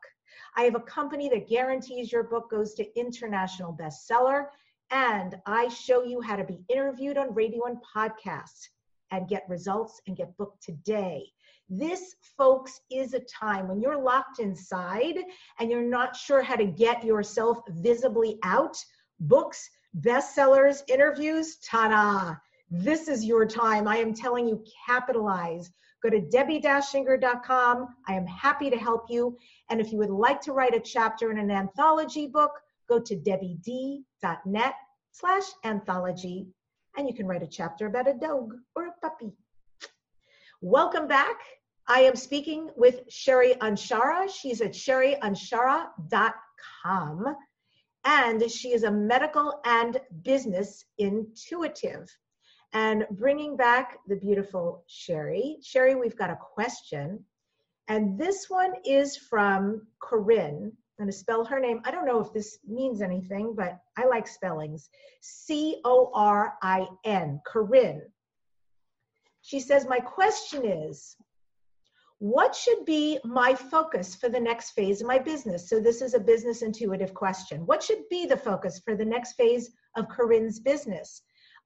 A: I have a company that guarantees your book goes to international bestseller, and I show you how to be interviewed on radio and podcasts and get results and get booked today. This, folks, is a time when you're locked inside and you're not sure how to get yourself visibly out books, bestsellers, interviews, ta-da. This is your time. I am telling you, capitalize. Go to debbiedachinger.com. I am happy to help you. And if you would like to write a chapter in an anthology book, go to debbied.net slash anthology. And you can write a chapter about a dog or a puppy. Welcome back. I am speaking with Sherry Anshara. She's at sherryanshara.com and she is a medical and business intuitive. And bringing back the beautiful Sherry. Sherry, we've got a question. And this one is from Corinne. I'm going to spell her name. I don't know if this means anything, but I like spellings. C O R I N, Corinne. She says, My question is what should be my focus for the next phase of my business? So, this is a business intuitive question. What should be the focus for the next phase of Corinne's business?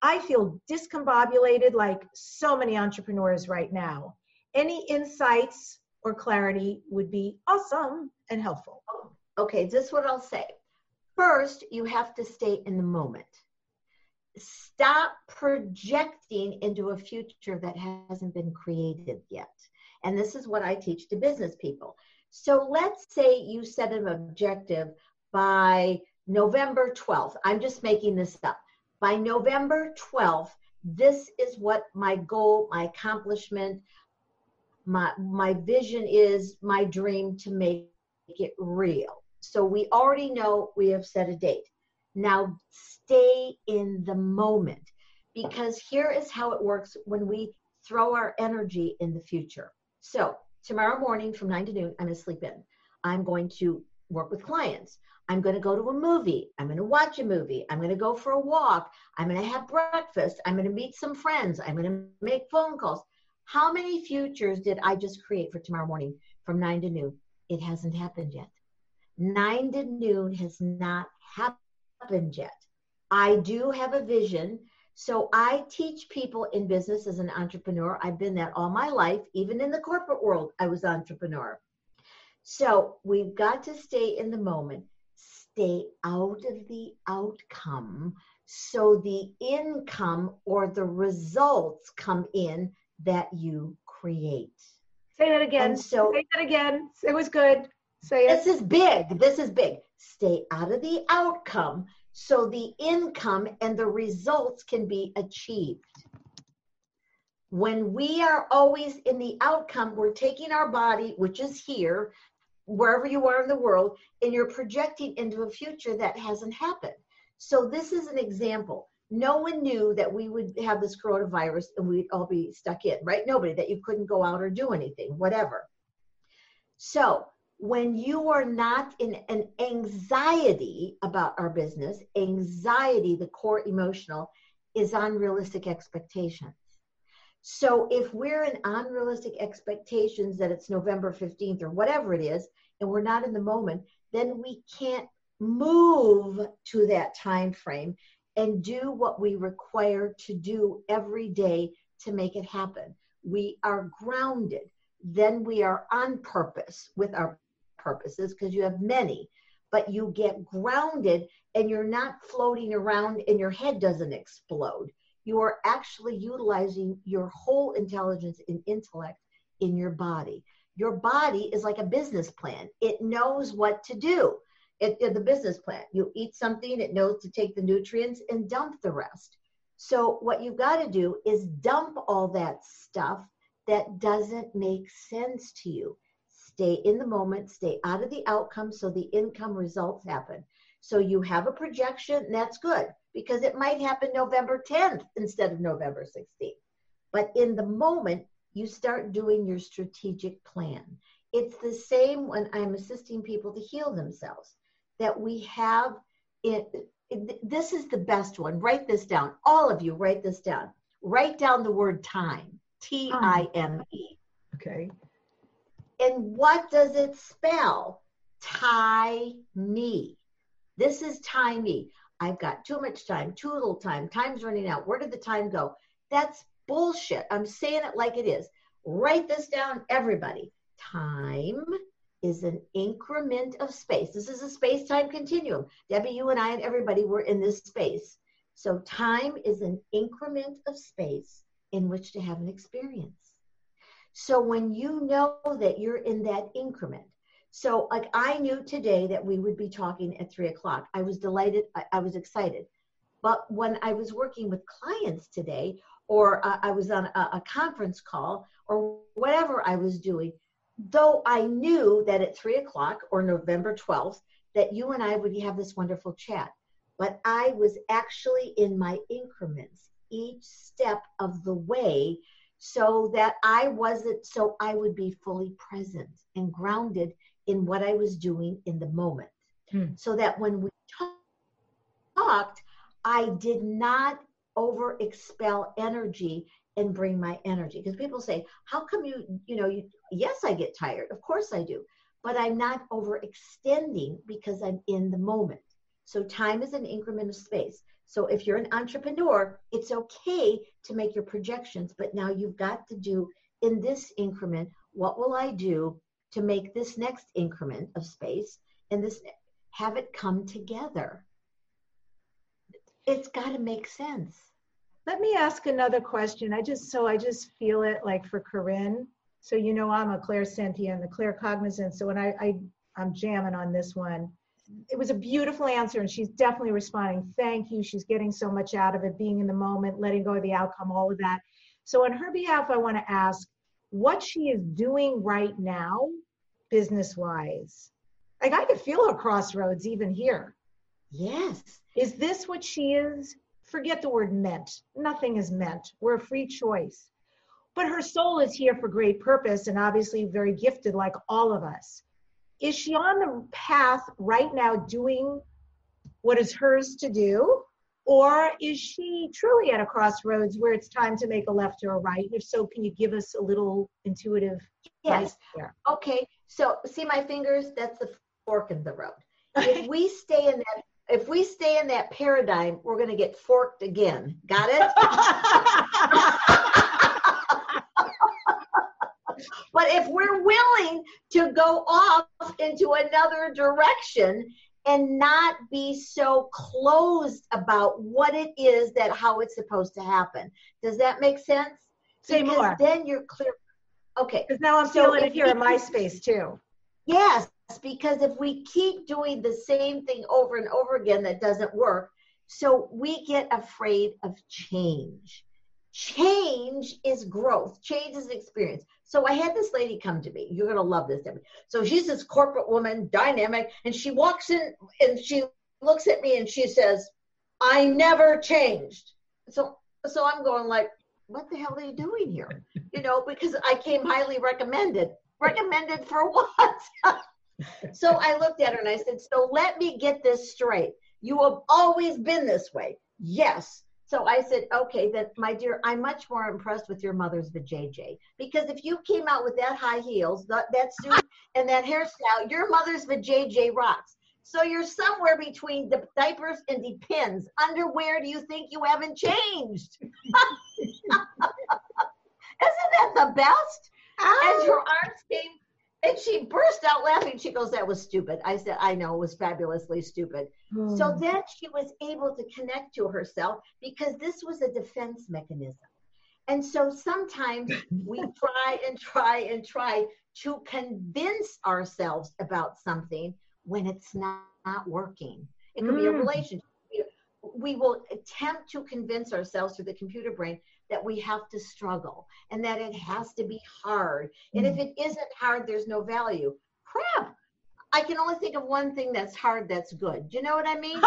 A: I feel discombobulated like so many entrepreneurs right now. Any insights or clarity would be awesome and helpful.
B: Okay, this is what I'll say. First, you have to stay in the moment. Stop projecting into a future that hasn't been created yet. And this is what I teach to business people. So let's say you set an objective by November 12th. I'm just making this up. By November 12th, this is what my goal, my accomplishment, my my vision is, my dream to make it real. So we already know we have set a date. Now stay in the moment because here is how it works when we throw our energy in the future. So tomorrow morning from 9 to noon, I'm going to sleep in. I'm going to work with clients. I'm going to go to a movie. I'm going to watch a movie. I'm going to go for a walk. I'm going to have breakfast. I'm going to meet some friends. I'm going to make phone calls. How many futures did I just create for tomorrow morning from 9 to noon? It hasn't happened yet. 9 to noon has not happened yet. I do have a vision so I teach people in business as an entrepreneur. I've been that all my life, even in the corporate world, I was an entrepreneur. So we've got to stay in the moment, stay out of the outcome so the income or the results come in that you create.
A: Say that again. And so say that again. It was good. Say
B: it. This is big. This is big. Stay out of the outcome so the income and the results can be achieved. When we are always in the outcome, we're taking our body, which is here, wherever you are in the world, and you're projecting into a future that hasn't happened. So, this is an example. No one knew that we would have this coronavirus and we'd all be stuck in, right? Nobody, that you couldn't go out or do anything, whatever. So, when you are not in an anxiety about our business, anxiety, the core emotional, is unrealistic expectations. So if we're in unrealistic expectations that it's November 15th or whatever it is, and we're not in the moment, then we can't move to that time frame and do what we require to do every day to make it happen. We are grounded. Then we are on purpose with our purposes because you have many, but you get grounded and you're not floating around and your head doesn't explode you are actually utilizing your whole intelligence and intellect in your body. Your body is like a business plan. It knows what to do. It, the business plan. You eat something, it knows to take the nutrients and dump the rest. So what you've got to do is dump all that stuff that doesn't make sense to you. Stay in the moment, stay out of the outcome so the income results happen. So you have a projection, that's good because it might happen November 10th instead of November 16th. But in the moment, you start doing your strategic plan. It's the same when I'm assisting people to heal themselves, that we have it. This is the best one. Write this down. All of you, write this down. Write down the word time. T I M E.
A: Okay.
B: And what does it spell? Me. This is timey. I've got too much time, too little time, time's running out. Where did the time go? That's bullshit. I'm saying it like it is. Write this down, everybody. Time is an increment of space. This is a space time continuum. Debbie, you and I and everybody were in this space. So, time is an increment of space in which to have an experience. So, when you know that you're in that increment, so, like, I knew today that we would be talking at three o'clock. I was delighted. I, I was excited. But when I was working with clients today, or uh, I was on a, a conference call, or whatever I was doing, though I knew that at three o'clock or November 12th, that you and I would have this wonderful chat. But I was actually in my increments each step of the way so that I wasn't, so I would be fully present and grounded in what I was doing in the moment. Hmm. So that when we talked, I did not over expel energy and bring my energy. Because people say, How come you, you know, you, yes, I get tired. Of course I do. But I'm not overextending because I'm in the moment. So time is an increment of space. So if you're an entrepreneur, it's okay to make your projections, but now you've got to do in this increment, what will I do to make this next increment of space and this have it come together. It's got to make sense.
A: Let me ask another question. I just so I just feel it like for Corinne. So you know I'm a clairsentient, the claircognizant. So when I, I I'm jamming on this one, it was a beautiful answer, and she's definitely responding. Thank you. She's getting so much out of it, being in the moment, letting go of the outcome, all of that. So on her behalf, I want to ask what she is doing right now business wise. Like I could feel her crossroads even here.
B: Yes.
A: Is this what she is? Forget the word meant. Nothing is meant. We're a free choice. But her soul is here for great purpose and obviously very gifted, like all of us. Is she on the path right now doing what is hers to do? Or is she truly at a crossroads where it's time to make a left or a right? If so, can you give us a little intuitive?
B: Yes. Okay. So see my fingers? That's the fork in the road. <laughs> If we stay in that if we stay in that paradigm, we're going to get forked again. Got it? <laughs> but if we're willing to go off into another direction and not be so closed about what it is that how it's supposed to happen. Does that make sense?
A: Say
B: because
A: more.
B: Then you're clear. Okay.
A: Because now I'm so feeling it here in my space too.
B: Yes, because if we keep doing the same thing over and over again that doesn't work, so we get afraid of change. change is growth change is experience so i had this lady come to me you're going to love this Debbie. so she's this corporate woman dynamic and she walks in and she looks at me and she says i never changed so so i'm going like what the hell are you doing here? You know because i came highly recommended recommended for <laughs> what? So i looked at her and i said so let me get this straight. You have always been this way. Yes. So I said, okay, then my dear, I'm much more impressed with your mother's vajayjay. Because if you came out with that high heels, that, that suit, and that hairstyle, your mother's vajayjay rocks. So you're somewhere between the diapers and the pins. Underwear, do you think you haven't changed? <laughs> Isn't that the best? As oh. her arms came and she burst out laughing. She goes, That was stupid. I said, I know, it was fabulously stupid. So hmm. then she was able to connect to herself because this was a defense mechanism. And so sometimes we <laughs> try and try and try to convince ourselves about something when it's not, not working. It could mm. be a hmm. relationship. We will attempt to convince ourselves through the computer brain that we have to struggle and that it has to be hard. And if mm. it isn't hard, there's no value. Crap. I can only think of one thing that's hard that's good. Do you know what I mean? <laughs> <laughs>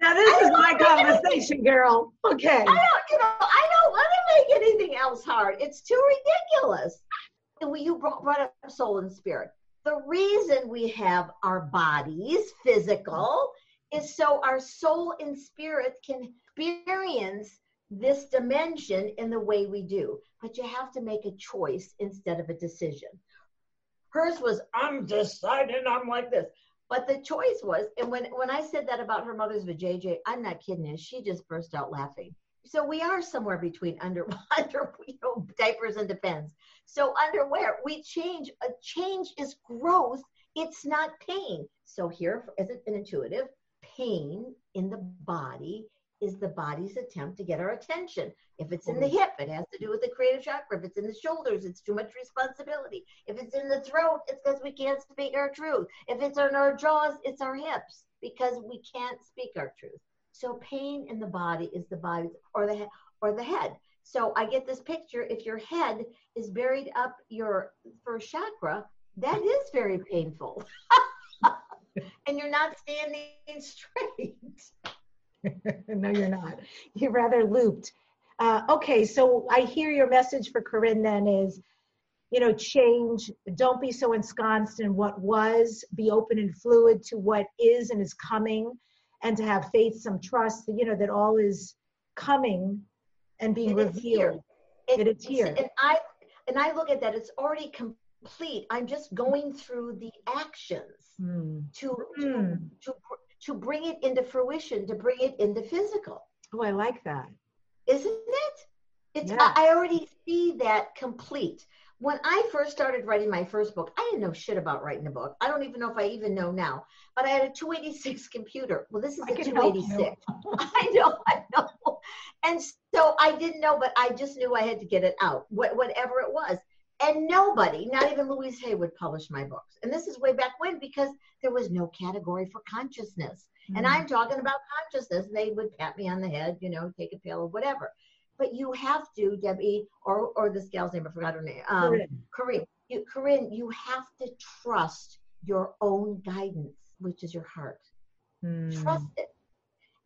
A: now this is my conversation, girl. Okay. I
B: don't, you know, I don't want to make anything else hard. It's too ridiculous. And you brought up soul and spirit. The reason we have our bodies, physical, is so our soul and spirit can experience this dimension in the way we do. But you have to make a choice instead of a decision. Hers was, I'm deciding I'm like this. But the choice was, and when, when I said that about her mother's vajayjay, I'm not kidding you, she just burst out laughing. So we are somewhere between under, <laughs> under you know, diapers and depends. So underwear, we change. A change is growth. It's not pain. So here, as an intuitive, pain in the body is the body's attempt to get our attention. If it's in the mm-hmm. hip, it has to do with the creative chakra. If it's in the shoulders, it's too much responsibility. If it's in the throat, it's because we can't speak our truth. If it's on our jaws, it's our hips because we can't speak our truth. So pain in the body is the body or the or the head. So I get this picture. If your head is buried up your first chakra, that is very painful. <laughs> and you're not standing straight. <laughs>
A: no, you're not. You're rather looped. Uh, okay, so I hear your message for Corinne then is, you know, change. Don't be so ensconced in what was. Be open and fluid to what is and is coming, and to have faith, some trust. You know that all is coming and being
B: and
A: revealed.
B: It, it is here. And I and I look at that. It's already complete. I'm just going through the actions mm. to, mm. to hmm. to to bring it into fruition, to bring it into physical.
A: Oh, I like that.
B: Isn't it? It's yeah. I already see that complete. When I first started writing my first book, I didn't know shit about writing a book. I don't even know if I even know now. But I had a 286 <laughs> computer. Well, this is I a 286. <laughs> I know, I know. And so I didn't know, but I just knew I had to get it out, whatever it was. And nobody, not even Louise Hay, would publish my books. And this is way back when because there was no category for consciousness. Mm-hmm. And I'm talking about consciousness. They would pat me on the head, you know, take a pill or whatever. But you have to, Debbie, or or this gal's name, I forgot her name. Um, Corinne. Corinne. You, Corinne, you have to trust your own guidance, which is your heart. Mm. Trust it.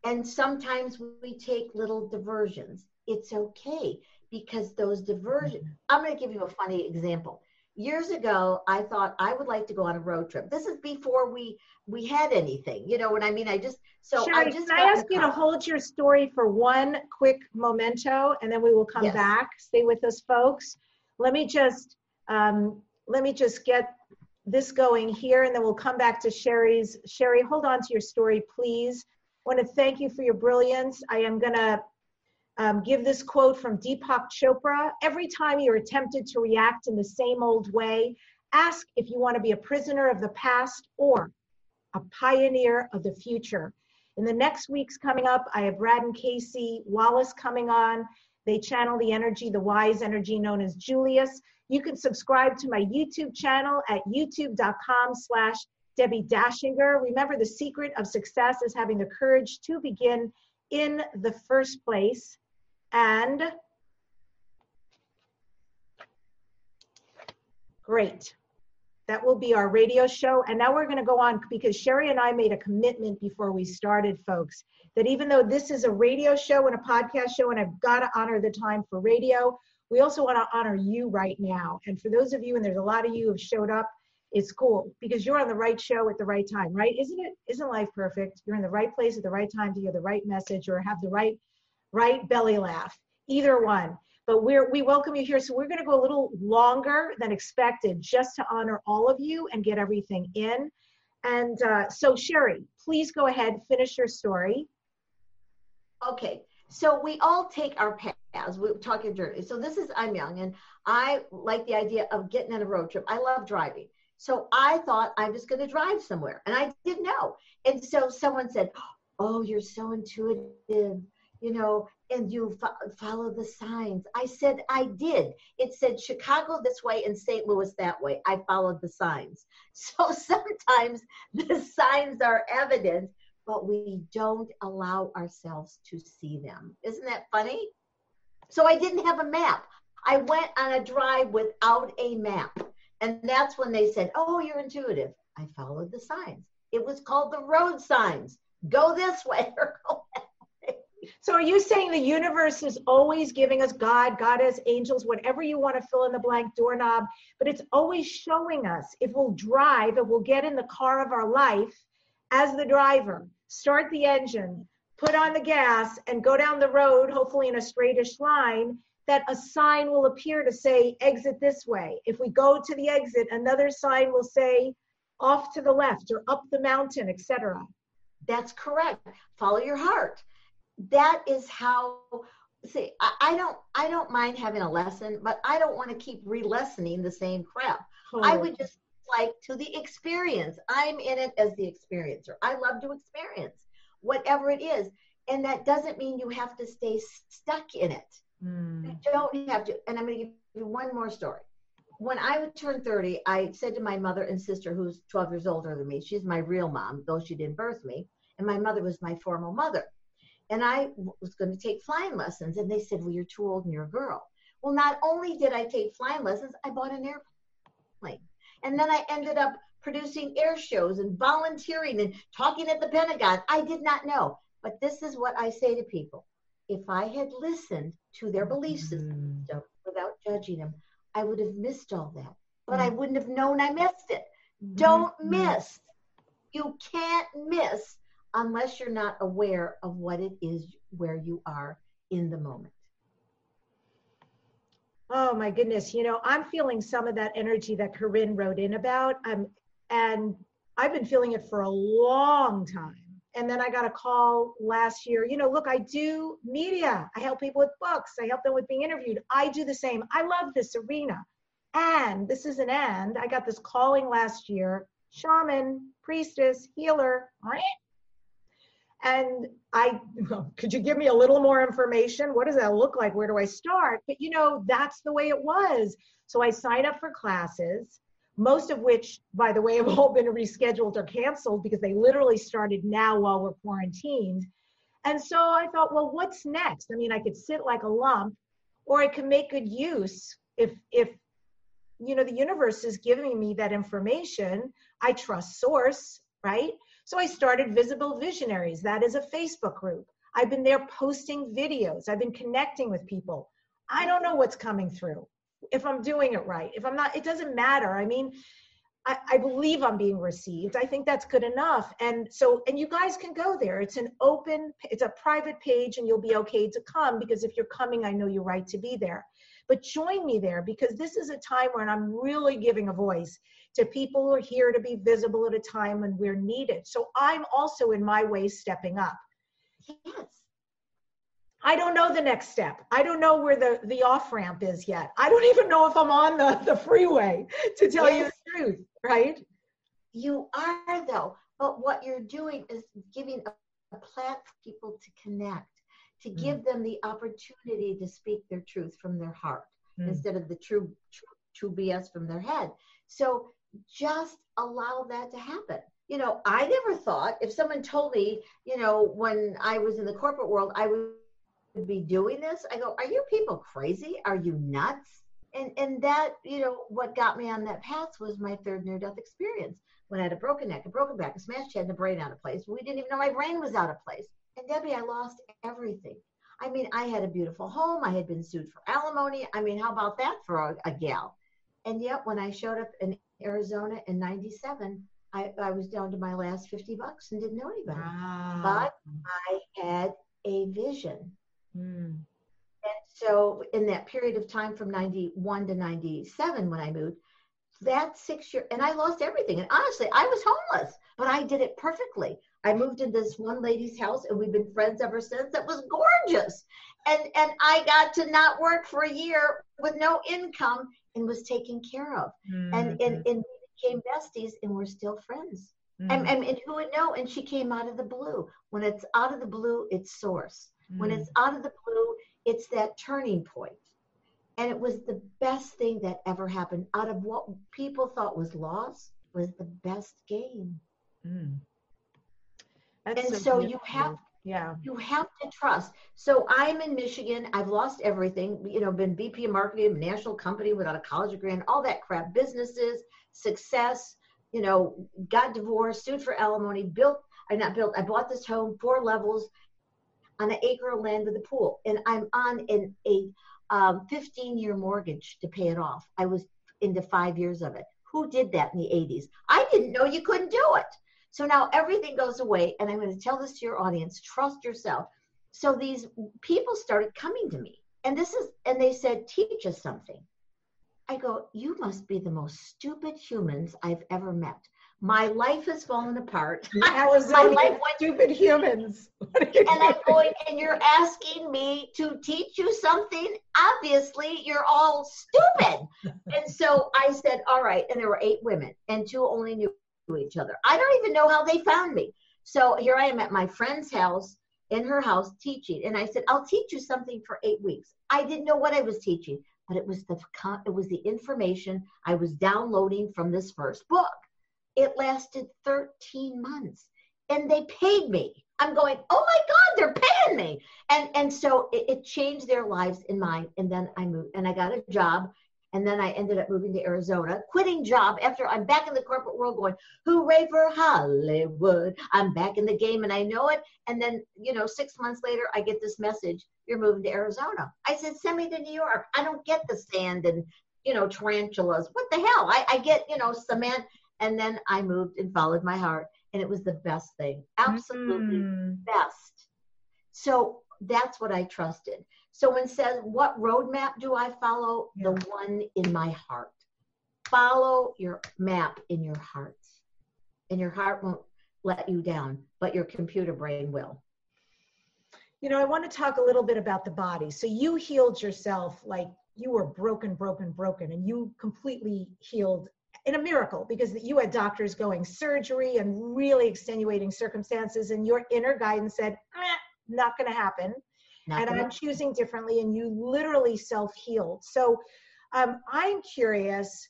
B: And sometimes we take little diversions. It's okay because those diversions, mm-hmm. I'm going to give you a funny example. Years ago, I thought I would like to go on a road trip. This is before we we had anything. You know what I mean? I just so
A: Sherry,
B: I just
A: can I ask you to hold your story for one quick memento, and then we will come yes. back. Stay with us, folks. Let me just um, let me just get this going here, and then we'll come back to Sherry's. Sherry, hold on to your story, please. I want to thank you for your brilliance. I am going to um, give this quote from Deepak Chopra Every time you're tempted to react in the same old way, ask if you want to be a prisoner of the past or a pioneer of the future. In the next weeks coming up, I have Brad and Casey Wallace coming on. They channel the energy, the wise energy known as Julius. You can subscribe to my YouTube channel at youtube.com slash Debbie Dachinger. Remember, the secret of success is having the courage to begin in the first place. And great. That will be our radio show. And now we're going to go on because Sherry and I made a commitment before we started, folks, that even though this is a radio show and a podcast show, and I've got to honor the time for radio, we also want to honor you right now. And for those of you, and there's a lot of you who have showed up, it's cool because you're on the right show at the right time, right? Isn't it? Isn't life perfect? You're in the right place at the right time to hear the right message or have the right, right belly laugh. Either one but we're we welcome you here so we're going to go a little longer than expected just to honor all of you and get everything in and uh, so sherry please go ahead finish your story
B: okay so we all take our paths we're talking journey so this is i'm young and i like the idea of getting on a road trip i love driving so i thought i'm just going to drive somewhere and i didn't know and so someone said oh you're so intuitive you know, and you fo- follow the signs. I said, I did. It said Chicago this way and St. Louis that way. I followed the signs. <laughs> So sometimes the signs are evident, but we don't allow ourselves to see them. Isn't that funny? So I didn't have a map. I went on a drive without a map. And that's when they said, Oh, you're intuitive. I followed the signs. It was called the road signs. Go this way or go that way.
A: so are you saying the universe is always giving us God, God has angels, whatever you want to fill in the blank doorknob, but it's always showing us if we'll drive, if we'll get in the car of our life as the driver, start the engine, put on the gas, and go down the road, hopefully in a straightish line, that a sign will appear to say exit this way. If we go to the exit, another sign will say off to the left or up the mountain, etc.
B: That's correct. Follow your heart that is how see I, I, don't i don't mind having a lesson but i don't want to keep re-lessoning the same crap i would just like to the experience i'm in it as the experiencer i love to experience whatever it is and that doesn't mean you have to stay stuck in it mm. you don't have to and i'm going to give you one more story when i turned 30 i said to my mother and sister who's 12 years older than me she's my real mom though she didn't birth me and my mother was my formal mother and I was going to take flying lessons. And they said, Well, you're too old and you're a girl. Well, not only did I take flying lessons, I bought an airplane. And then I ended up producing air shows and volunteering and talking at the Pentagon. I did not know. But this is what I say to people if I had listened to their belief system mm. without judging them, I would have missed all that. But mm. I wouldn't have known I missed it. Mm. Don't miss. You can't miss unless you're not aware of what it is where you are in the moment.
A: Oh my goodness. You know, I'm feeling some of that energy that Corinne wrote in about. Um, and I've been feeling it for a long time. And then I got a call last year. You know, look, I do media. I help people with books. I help them with being interviewed. I do the same. I love this arena. And this is an and. I got this calling last year shaman, priestess, healer, and I, could you give me a little more information? What does that look like? Where do I start? But you know, that's the way it was. So I signed up for classes, most of which, by the way, have all been rescheduled or canceled because they literally started now while we're quarantined. And so I thought, well, what's next? I mean, I could sit like a lump, or I could make good use if if you know the universe is giving me that information. I trust source, right? So I started Visible Visionaries. That is a Facebook group. I've been there posting videos. I've been connecting with people. I don't know what's coming through. If I'm doing it right, if I'm not, it doesn't matter. I mean, I, I, believe I'm being received. I think that's good enough. And so, and you guys can go there. It's an open, it's a private page, and you'll be okay to come because if you're coming, I know you're right to be there. But join me there because this is a time when I'm really giving a voice to people who are here to be visible at a time when we're needed. So I'm also in my way stepping up. Yes. I don't know the next step. I don't know where the, the off ramp is yet. I don't even know if I'm on the, the freeway to tell yes. you the truth, right?
B: You are though. But what you're doing is giving a, platform for people to connect, to mm. give them the opportunity to speak their truth from their heart mm. instead of the true, true true BS from their head. So just allow that to happen. you know, I never thought if someone told me, you know, when I was in the corporate world, I would be doing this. I go, are you people crazy? Are you nuts? And and that, you know, what got me on that path was my third near death experience when I had a broken neck, a broken back, a smashed head, and a brain out of place. We didn't even know my brain was out of place. And Debbie, I lost everything. I mean, I had a beautiful home. I had been sued for alimony. I mean, how about that for a, a gal? And yet, when I showed up in Arizona in 97, I, I was down to my last 50 bucks and didn't know anybody.
A: Wow.
B: But I had a vision.
A: Mm.
B: And so, in that period of time from 91 to 97, when I moved, that six year, and I lost everything. And honestly, I was homeless, but I did it perfectly. I moved into this one lady's house, and we've been friends ever since. That was gorgeous, and and I got to not work for a year with no income and was taken care of,
A: Mm.
B: and and and we became besties, and we're still friends.
A: Mm.
B: And, and and who would know? And she came out of the blue. When it's out of the blue, it's source. When
A: Mm.
B: it's out of the blue, it's that turning point. And it was the best thing that ever happened. Out of what people thought was loss, was the best gain.
A: Mm.
B: And so you have
A: yeah.
B: you have to trust. So I'm in Michigan. I've lost everything. You know, been VP of marketing, national company without a college degree, and all that crap. Businesses, success. You know, got divorced, sued for alimony, built. I not built. I bought this home, four levels, on an acre of land with a pool, and I'm on an a um, 15 year mortgage to pay it off. I was into five years of it. Who did that in the 80s? I didn't know you couldn't do it. So now everything goes away, and I'm going to tell this to your audience trust yourself. So these people started coming to me, and this is, and they said, teach us something. I go, you must be the most stupid humans I've ever met. My life has fallen apart. <laughs>
A: Amazonian
B: life went-
A: stupid humans. <laughs> What are you
B: And I'm going, and you're asking me to teach you something? Obviously, you're all stupid. and so I said, all right. And there were eight women, and two only knew each other. I don't even know how they found me. So here I am at my friend's house, in her house, teaching. And I said, I'll teach you something for eight weeks. I didn't know what I was teaching, but it was the it was the information I was downloading from this first book. It lasted 13 months, and they paid me. I'm going, oh my God, they're paying me. And and so it, it changed their lives and mine. And then I moved and I got a job. And then I ended up moving to Arizona, quitting job after I'm back in the corporate world going, hooray for Hollywood. I'm back in the game and I know it. And then, you know, six months later, I get this message, you're moving to Arizona. I said, send me to New York. I don't get the sand and, you know, tarantulas. What the hell? I, I get, you know, cement. And then I moved and followed my heart. And it was the best thing. Absolutely
A: Mm.
B: best. So that's what I trusted. So when says, what roadmap do I follow? The one in my heart. Follow your map in your heart. And your heart won't let you down, but your computer brain will.
A: You know, I want to talk a little bit about the body. So you healed yourself like you were broken, broken, broken, and you completely healed in a miracle because you had doctors going surgery and really extenuating circumstances, and your inner guidance said, "Eh, not going to happen.
B: Not
A: and I'm choosing differently, and you literally self healed. So um, I'm curious.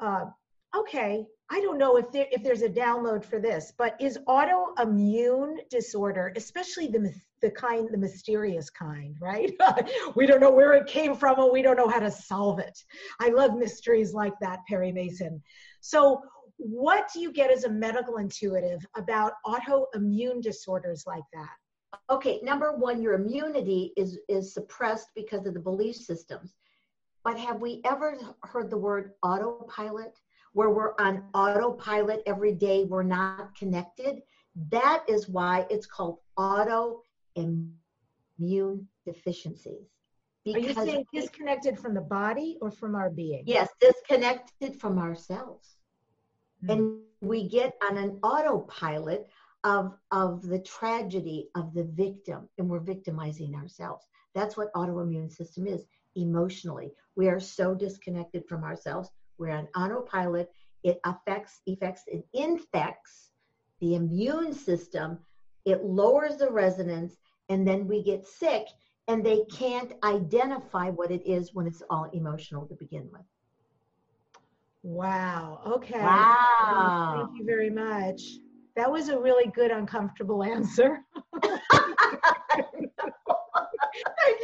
A: Uh, okay, I don't know if there if there's a download for this, but is autoimmune disorder, especially the the kind, the mysterious kind, right? <laughs> we don't know where it came from, and we don't know how to solve it. I love mysteries like that, Perry Mason. So. What do you get as a medical intuitive about autoimmune disorders like that?
B: okay number one your immunity is is suppressed because of the belief systems but have we ever heard the word autopilot where we're on autopilot every day we're not connected that is why it's called autoimmune deficiencies.
A: Are you saying disconnected from the body or from our being?
B: yes disconnected from ourselves.
A: Hmm.
B: and we get on an autopilot of of the tragedy of the victim and we're victimizing ourselves. That's what autoimmune system is emotionally. We are so disconnected from ourselves we're on autopilot. It affects affects it infects the immune system. It lowers the resonance and then we get sick and they can't identify what it is when it's all emotional to begin with
A: Wow. Okay.
B: Wow.
A: Thank you very much. That was a really good, uncomfortable <laughs> answer.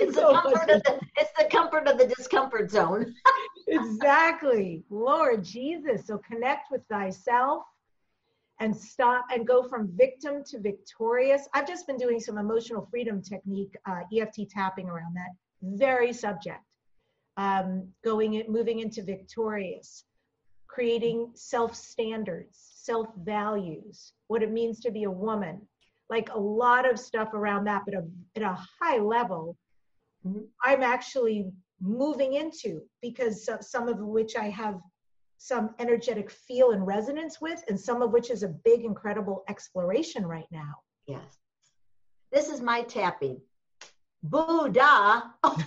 B: it's, so the, it's the comfort of the discomfort zone. <laughs>
A: exactly. Lord Jesus. So connect with thyself and stop and go from victim to victorious. I've just been doing some emotional freedom technique, uh, EFT tapping around that very subject. Um, going moving into victorious, creating self standards, self values, what it means to be a woman, like a lot of stuff around that, but a, at a high level. I'm actually moving into because some of which I have some energetic feel and resonance with, and some of which is a big, incredible exploration right now.
B: Yes. This is my tapping. Buddha. <laughs> I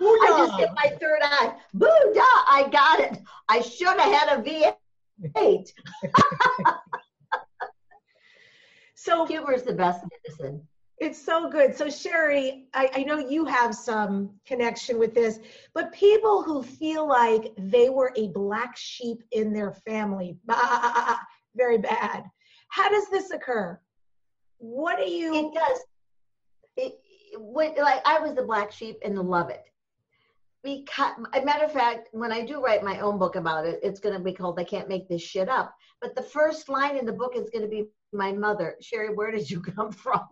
B: just hit my third eye. Buddha, I got it. I should have had a V8. <laughs> so humor is the best medicine.
A: It's so good. So, Sherry, I, I, know you have some connection with this, but people who feel like they were a black sheep in their family, bah, <laughs> very bad. How does this occur? What do you?
B: It does. It, when, like I was the black sheep the love it. Because, a matter of fact, when I do write my own book about it, it's going to be called "I Can't Make This Shit Up." But the first line in the book is going to be my mother, Sherry, where did you <laughs> come from?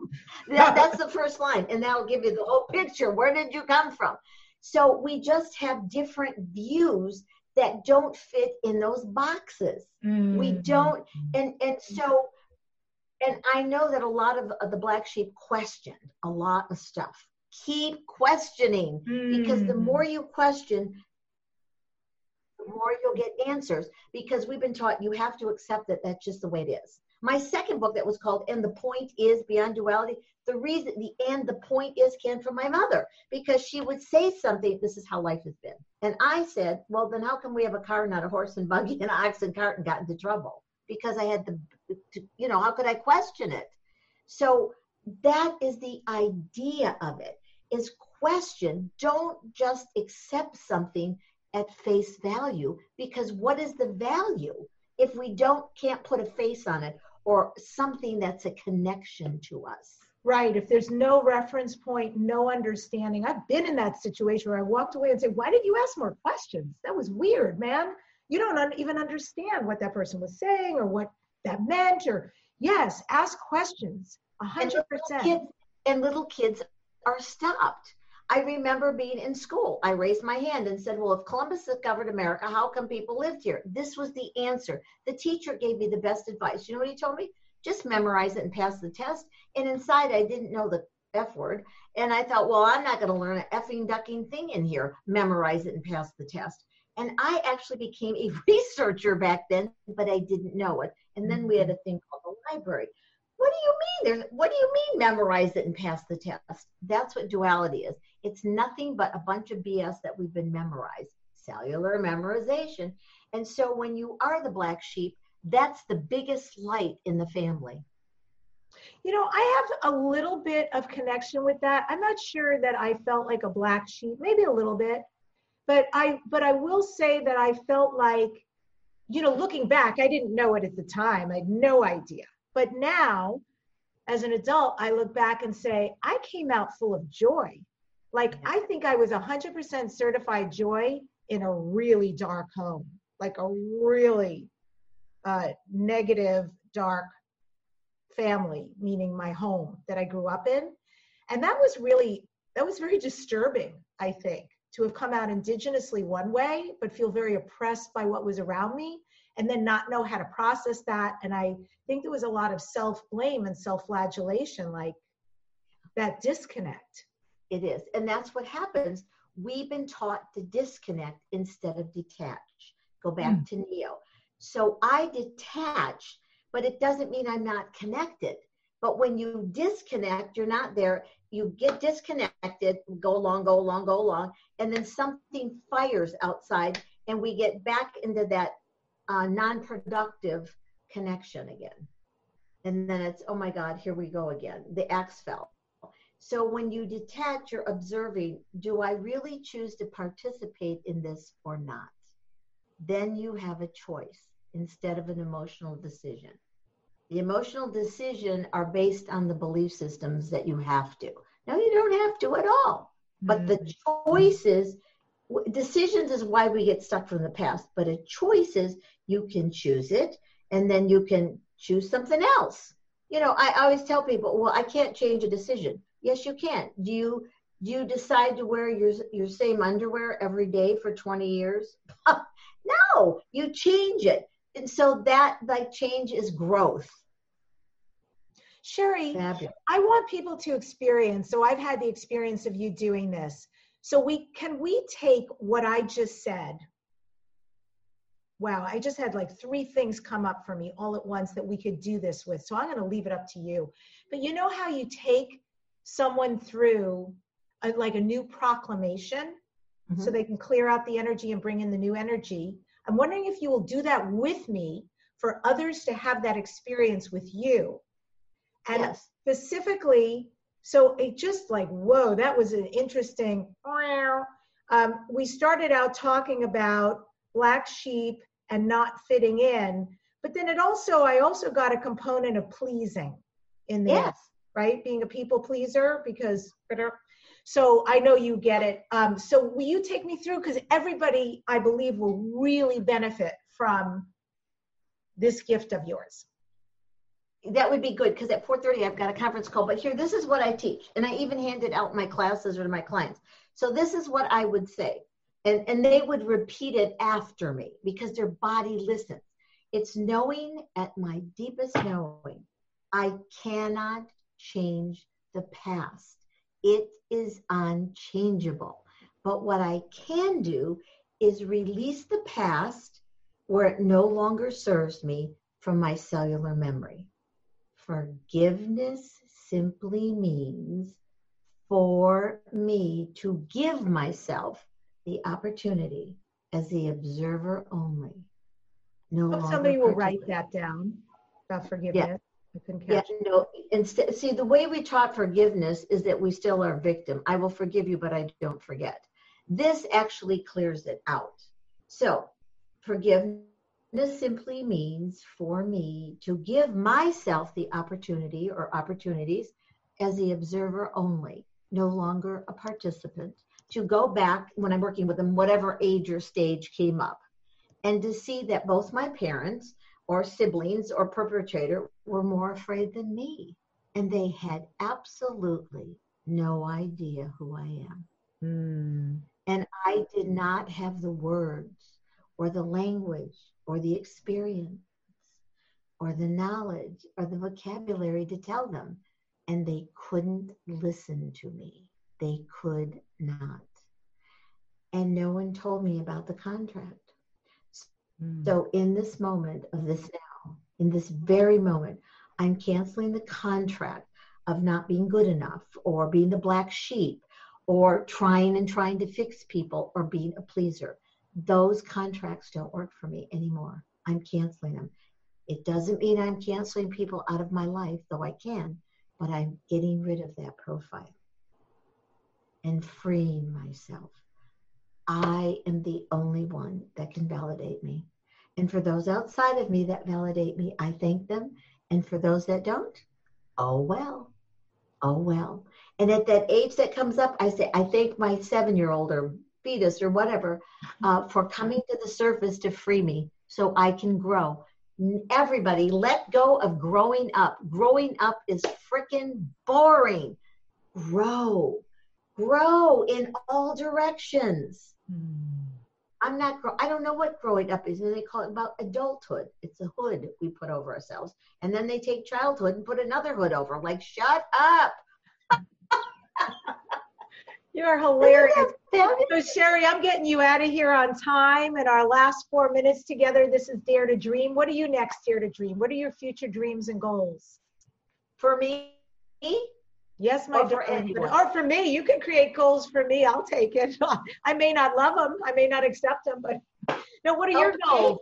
B: that, that's the first line, and that'll give you the whole picture. Where did you come from? So we just have different views that don't fit in those boxes. Mm-hmm. We don't, and and so, and I know that a lot of, of the black sheep questioned a lot of stuff. Keep questioning mm-hmm. because the more you question, the more you'll get answers because we've been taught you have to accept that that's just the way it is. My second book that was called And the Point Is Beyond Duality, the reason the and the point is came from my mother because she would say something, this is how life has been. And I said, well, then how come we have a car, not a horse and buggy and an ox and cart and got into trouble? Because I had the, you know, how could I question it? So that is the idea of it is question. Don't just accept something at face value because what is the value if we don't can't put a face on it or something that's a connection to us.
A: Right. If there's no reference point, no understanding. I've been in that situation where I walked away and said, Why did you ask more questions? That was weird, man. You don't un- even understand what that person was saying or what that meant. Or, yes, ask questions. 100%. And
B: little kids, and little kids are stopped. I remember being in school. I raised my hand and said, Well, if Columbus discovered America, how come people lived here? This was the answer. The teacher gave me the best advice. You know what he told me? Just memorize it and pass the test. And inside, I didn't know the F word. And I thought, Well, I'm not going to learn an effing ducking thing in here. Memorize it and pass the test. And I actually became a <laughs> researcher back then, but I didn't know it. And then we had a thing called the library. What do you mean? There's what do you mean memorize it and pass the test? That's what duality is. It's nothing but a bunch of BS that we've been memorized, cellular memorization. And so when you are the black sheep, that's the biggest light in the family.
A: You know, I have a little bit of connection with that. I'm not sure that I felt like a black sheep, maybe a little bit. But I but I will say that I felt like you know, looking back, I didn't know it at the time. I had no idea. But now, as an adult, I look back and say, I came out full of joy. Like, I think I was 100% certified joy in a really dark home, like a really uh, negative, dark family, meaning my home that I grew up in. And that was really, that was very disturbing, I think, to have come out indigenously one way, but feel very oppressed by what was around me and then not know how to process that. And I think there was a lot of self blame and self flagellation, like that disconnect.
B: It is. And that's what happens. We've been taught to disconnect instead of detach. Go back mm. to Neo. So I detach, but it doesn't mean I'm not connected. But when you disconnect, you're not there. You get disconnected, go along, go along, go along, and then something fires outside, and we get back into that uh, non-productive connection again and then it's oh my god here we go again the axe fell so when you detach you're observing do i really choose to participate in this or not then you have a choice instead of an emotional decision. The emotional decision are based on the belief systems that you have to. No, you don't have to at all. But the
A: Mm-hmm.
B: choices, decisions is why we get stuck from the past. But a choice is you can choose it and then you can choose something else. You know, I always tell people, well, I can't change a decision. Yes, you can. Do you do you decide to wear your your same underwear every day for 20 years? <laughs> no, you change it. And so that like change is growth.
A: Sherry,
B: Fabulous.
A: I want people to experience. So I've had the experience of you doing this. So we can we take what I just said. Wow, I just had like three things come up for me all at once that we could do this with. So I'm going to leave it up to you. But you know how you take someone through a, like a new proclamation so they can clear out the energy and bring in the new energy. I'm wondering if you will do that with me for others to have that experience with you. And
B: Yes.
A: specifically, so it just like, whoa, that was an interesting. Um, we started out talking about black sheep and not fitting in, but then it also, I also got a component of pleasing in there,
B: Yes.
A: Right? Being a people pleaser because. So I know you get it. Um, so will you take me through? Because everybody, I believe, will really benefit from this gift of yours.
B: that would be good because at 4.30 i've got a conference call but here this is what i teach and i even hand it out my classes or to my clients so this is what i would say and, and they would repeat it after me because their body listens it's knowing at my deepest knowing i cannot change the past it is unchangeable but what i can do is release the past where it no longer serves me from my cellular memory Forgiveness simply means for me to give myself the opportunity as the observer only. No
A: somebody will write that down about forgiveness. I couldn't
B: Yeah,
A: it.
B: no. Instead, see, the way we taught forgiveness is that we still are victim. I will forgive you, but I don't forget. This actually clears it out. So, forgiveness simply means for me to give myself the opportunity or opportunities as the observer only, no longer a participant, to go back when I'm working with them, whatever age or stage came up, and to see that both my parents or siblings or perpetrator were more afraid than me. And they had absolutely no idea who I am.
A: Hmm.
B: And I did not have the words or the language or the experience or the knowledge or the vocabulary to tell them. And they couldn't listen to me. They could not. And no one told me about the contract.
A: Hmm.
B: So, in this moment of this now, in this very moment, I'm canceling the contract of not being good enough or being the black sheep or trying and trying to fix people or being a pleaser. Those contracts don't work for me anymore. I'm canceling them. It doesn't mean I'm canceling people out of my life, though I can, but I'm getting rid of that profile and freeing myself. I am the only one that can validate me. And for those outside of me that validate me, I thank them. And for those that don't, oh well. Oh well. And at that age that comes up, I say, I thank my seven year old or fetus or whatever uh, for coming to the surface to free me so I can grow. Everybody, let go of growing up. Growing up is freaking boring. Grow, grow in all directions.
A: Hmm.
B: I'm not. I don't know what growing up is. And they call it about adulthood. It's a hood we put over ourselves, and then they take childhood and put another hood over. Like, shut up. <laughs>
A: You're hilarious.
B: Isn't that fabulous?
A: So, Sherry, I'm getting you out of here on time. And our last four minutes together, this is Dare to Dream. What are you next, Dare to Dream? What are your future dreams and goals?
B: For me,
A: Yes, my
B: Or for
A: Or for me, you can create goals for me. I'll take it. <laughs> I may not love them. I may not accept them, but <laughs> no. What are your goals?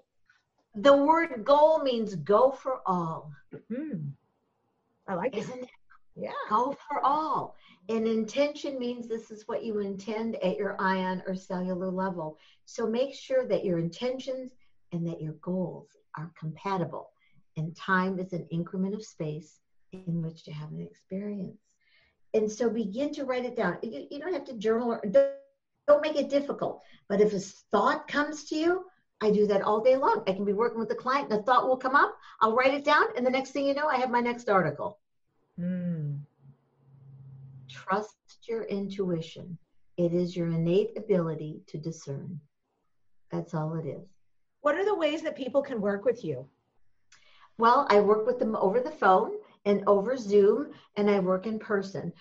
B: the word goal means go for all,
A: Hmm. I like it.
B: isn't it?
A: Yeah.
B: Go for all. And intention means this is what you intend at your ion or cellular level. So make sure that your intentions and that your goals are compatible. And time is an increment of space in which to have an experience. And so begin to write it down. You, you don't have to journal or don't, don't make it difficult. But if a thought comes to you, I do that all day long. I can be working with a client, and a thought will come up. I'll write it down, and the next thing you know, I have my next article.
A: Mm.
B: Trust your intuition. It is your innate ability to discern. That's all it is.
A: What are the ways that people can work with you?
B: Well, I work with them over the phone and over Zoom, and I work in person.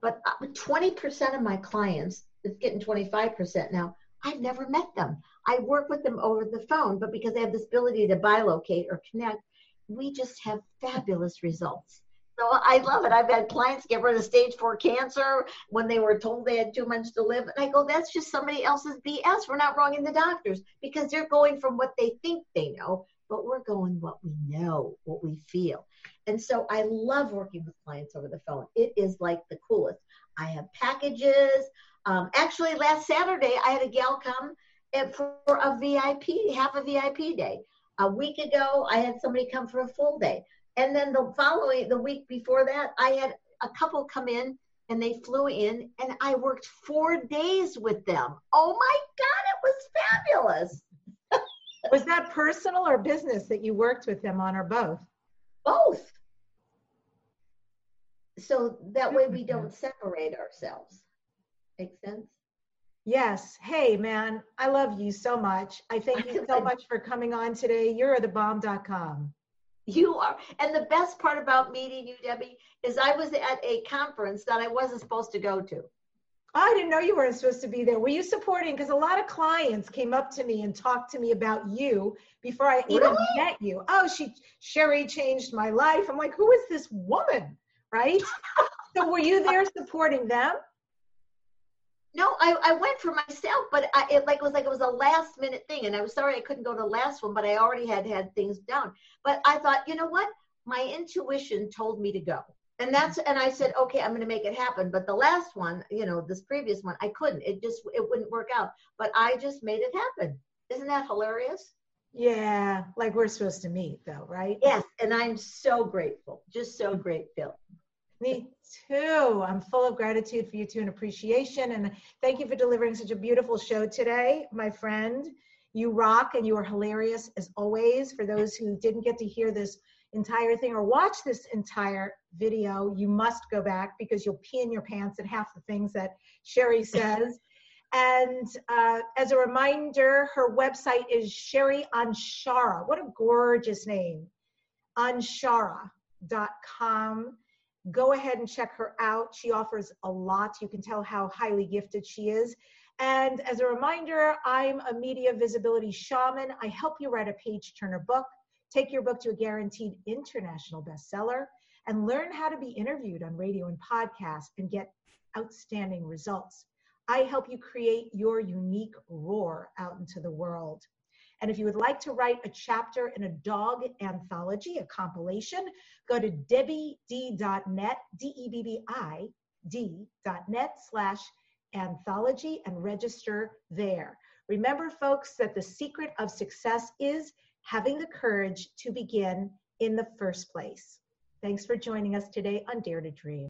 B: But 20% uh, of my clients, it's getting 25% now, I've never met them. I work with them over the phone, but because they have this ability to bilocate or connect, we just have fabulous results. So I love it. I've had clients get rid of stage four cancer when they were told they had too much to live. And I go, that's just somebody else's BS. We're not wronging the doctors because they're going from what they think they know, but we're going what we know, what we feel. And so I love working with clients over the phone. It is like the coolest. I have packages. Um, actually, last Saturday, I had a gal come for a VIP, half a VIP day. A week ago, I had somebody come for a full day. And then the following, the week before that, I had a couple come in and they flew in and I worked four days with them. Oh my God, it was fabulous. <laughs>
A: was that personal or business that you worked with them on or both?
B: Both. So that way we mm-hmm. don't separate ourselves. Make sense?
A: Yes. Hey, man, I love you so much. I thank <laughs> you so much for coming on today. You're the bomb.com.
B: You are. And the best part about meeting you, Debbie, is I was at a conference that I wasn't supposed to go to.
A: Oh, I didn't know you weren't supposed to be there. Were you supporting? Because a lot of clients came up to me and talked to me about you before I even really? met you. Oh, she Sherry changed my life. I'm like, who is this woman? Right? <laughs> so were you there supporting them?
B: No, I, I went for myself, but I, it like was like it was a last minute thing, and I was sorry I couldn't go to the last one, but I already had had things down. But I thought, you know what? My intuition told me to go, and that's and I said, okay, I'm going to make it happen. But the last one, you know, this previous one, I couldn't. It just it wouldn't work out. But I just made it happen. Isn't that hilarious?
A: Yeah, like we're supposed to meet, though, right?
B: Yes, and I'm so grateful, just so grateful.
A: Me too. I'm full of gratitude for you too and appreciation. And thank you for delivering such a beautiful show today, my friend. You rock and you are hilarious as always. For those who didn't get to hear this entire thing or watch this entire video, you must go back because you'll pee in your pants at half the things that Sherry <laughs> says. and uh, as a reminder, her website is Sherry Anshara. What a gorgeous name. Anshara.com go ahead and check her out. She offers a lot. You can tell how highly gifted she is. And as a reminder, I'm a media visibility shaman. I help you write a page turner book, take your book to a guaranteed international bestseller, and learn how to be interviewed on radio and podcast and get outstanding results. I help you create your unique roar out into the world. And if you would like to write a chapter in a dog anthology, a compilation, go to debbied.net, D-E-B-B-I, D.net slash anthology and register there. Remember, folks, that the secret of success is having the courage to begin in the first place. Thanks for joining us today on Dare to Dream.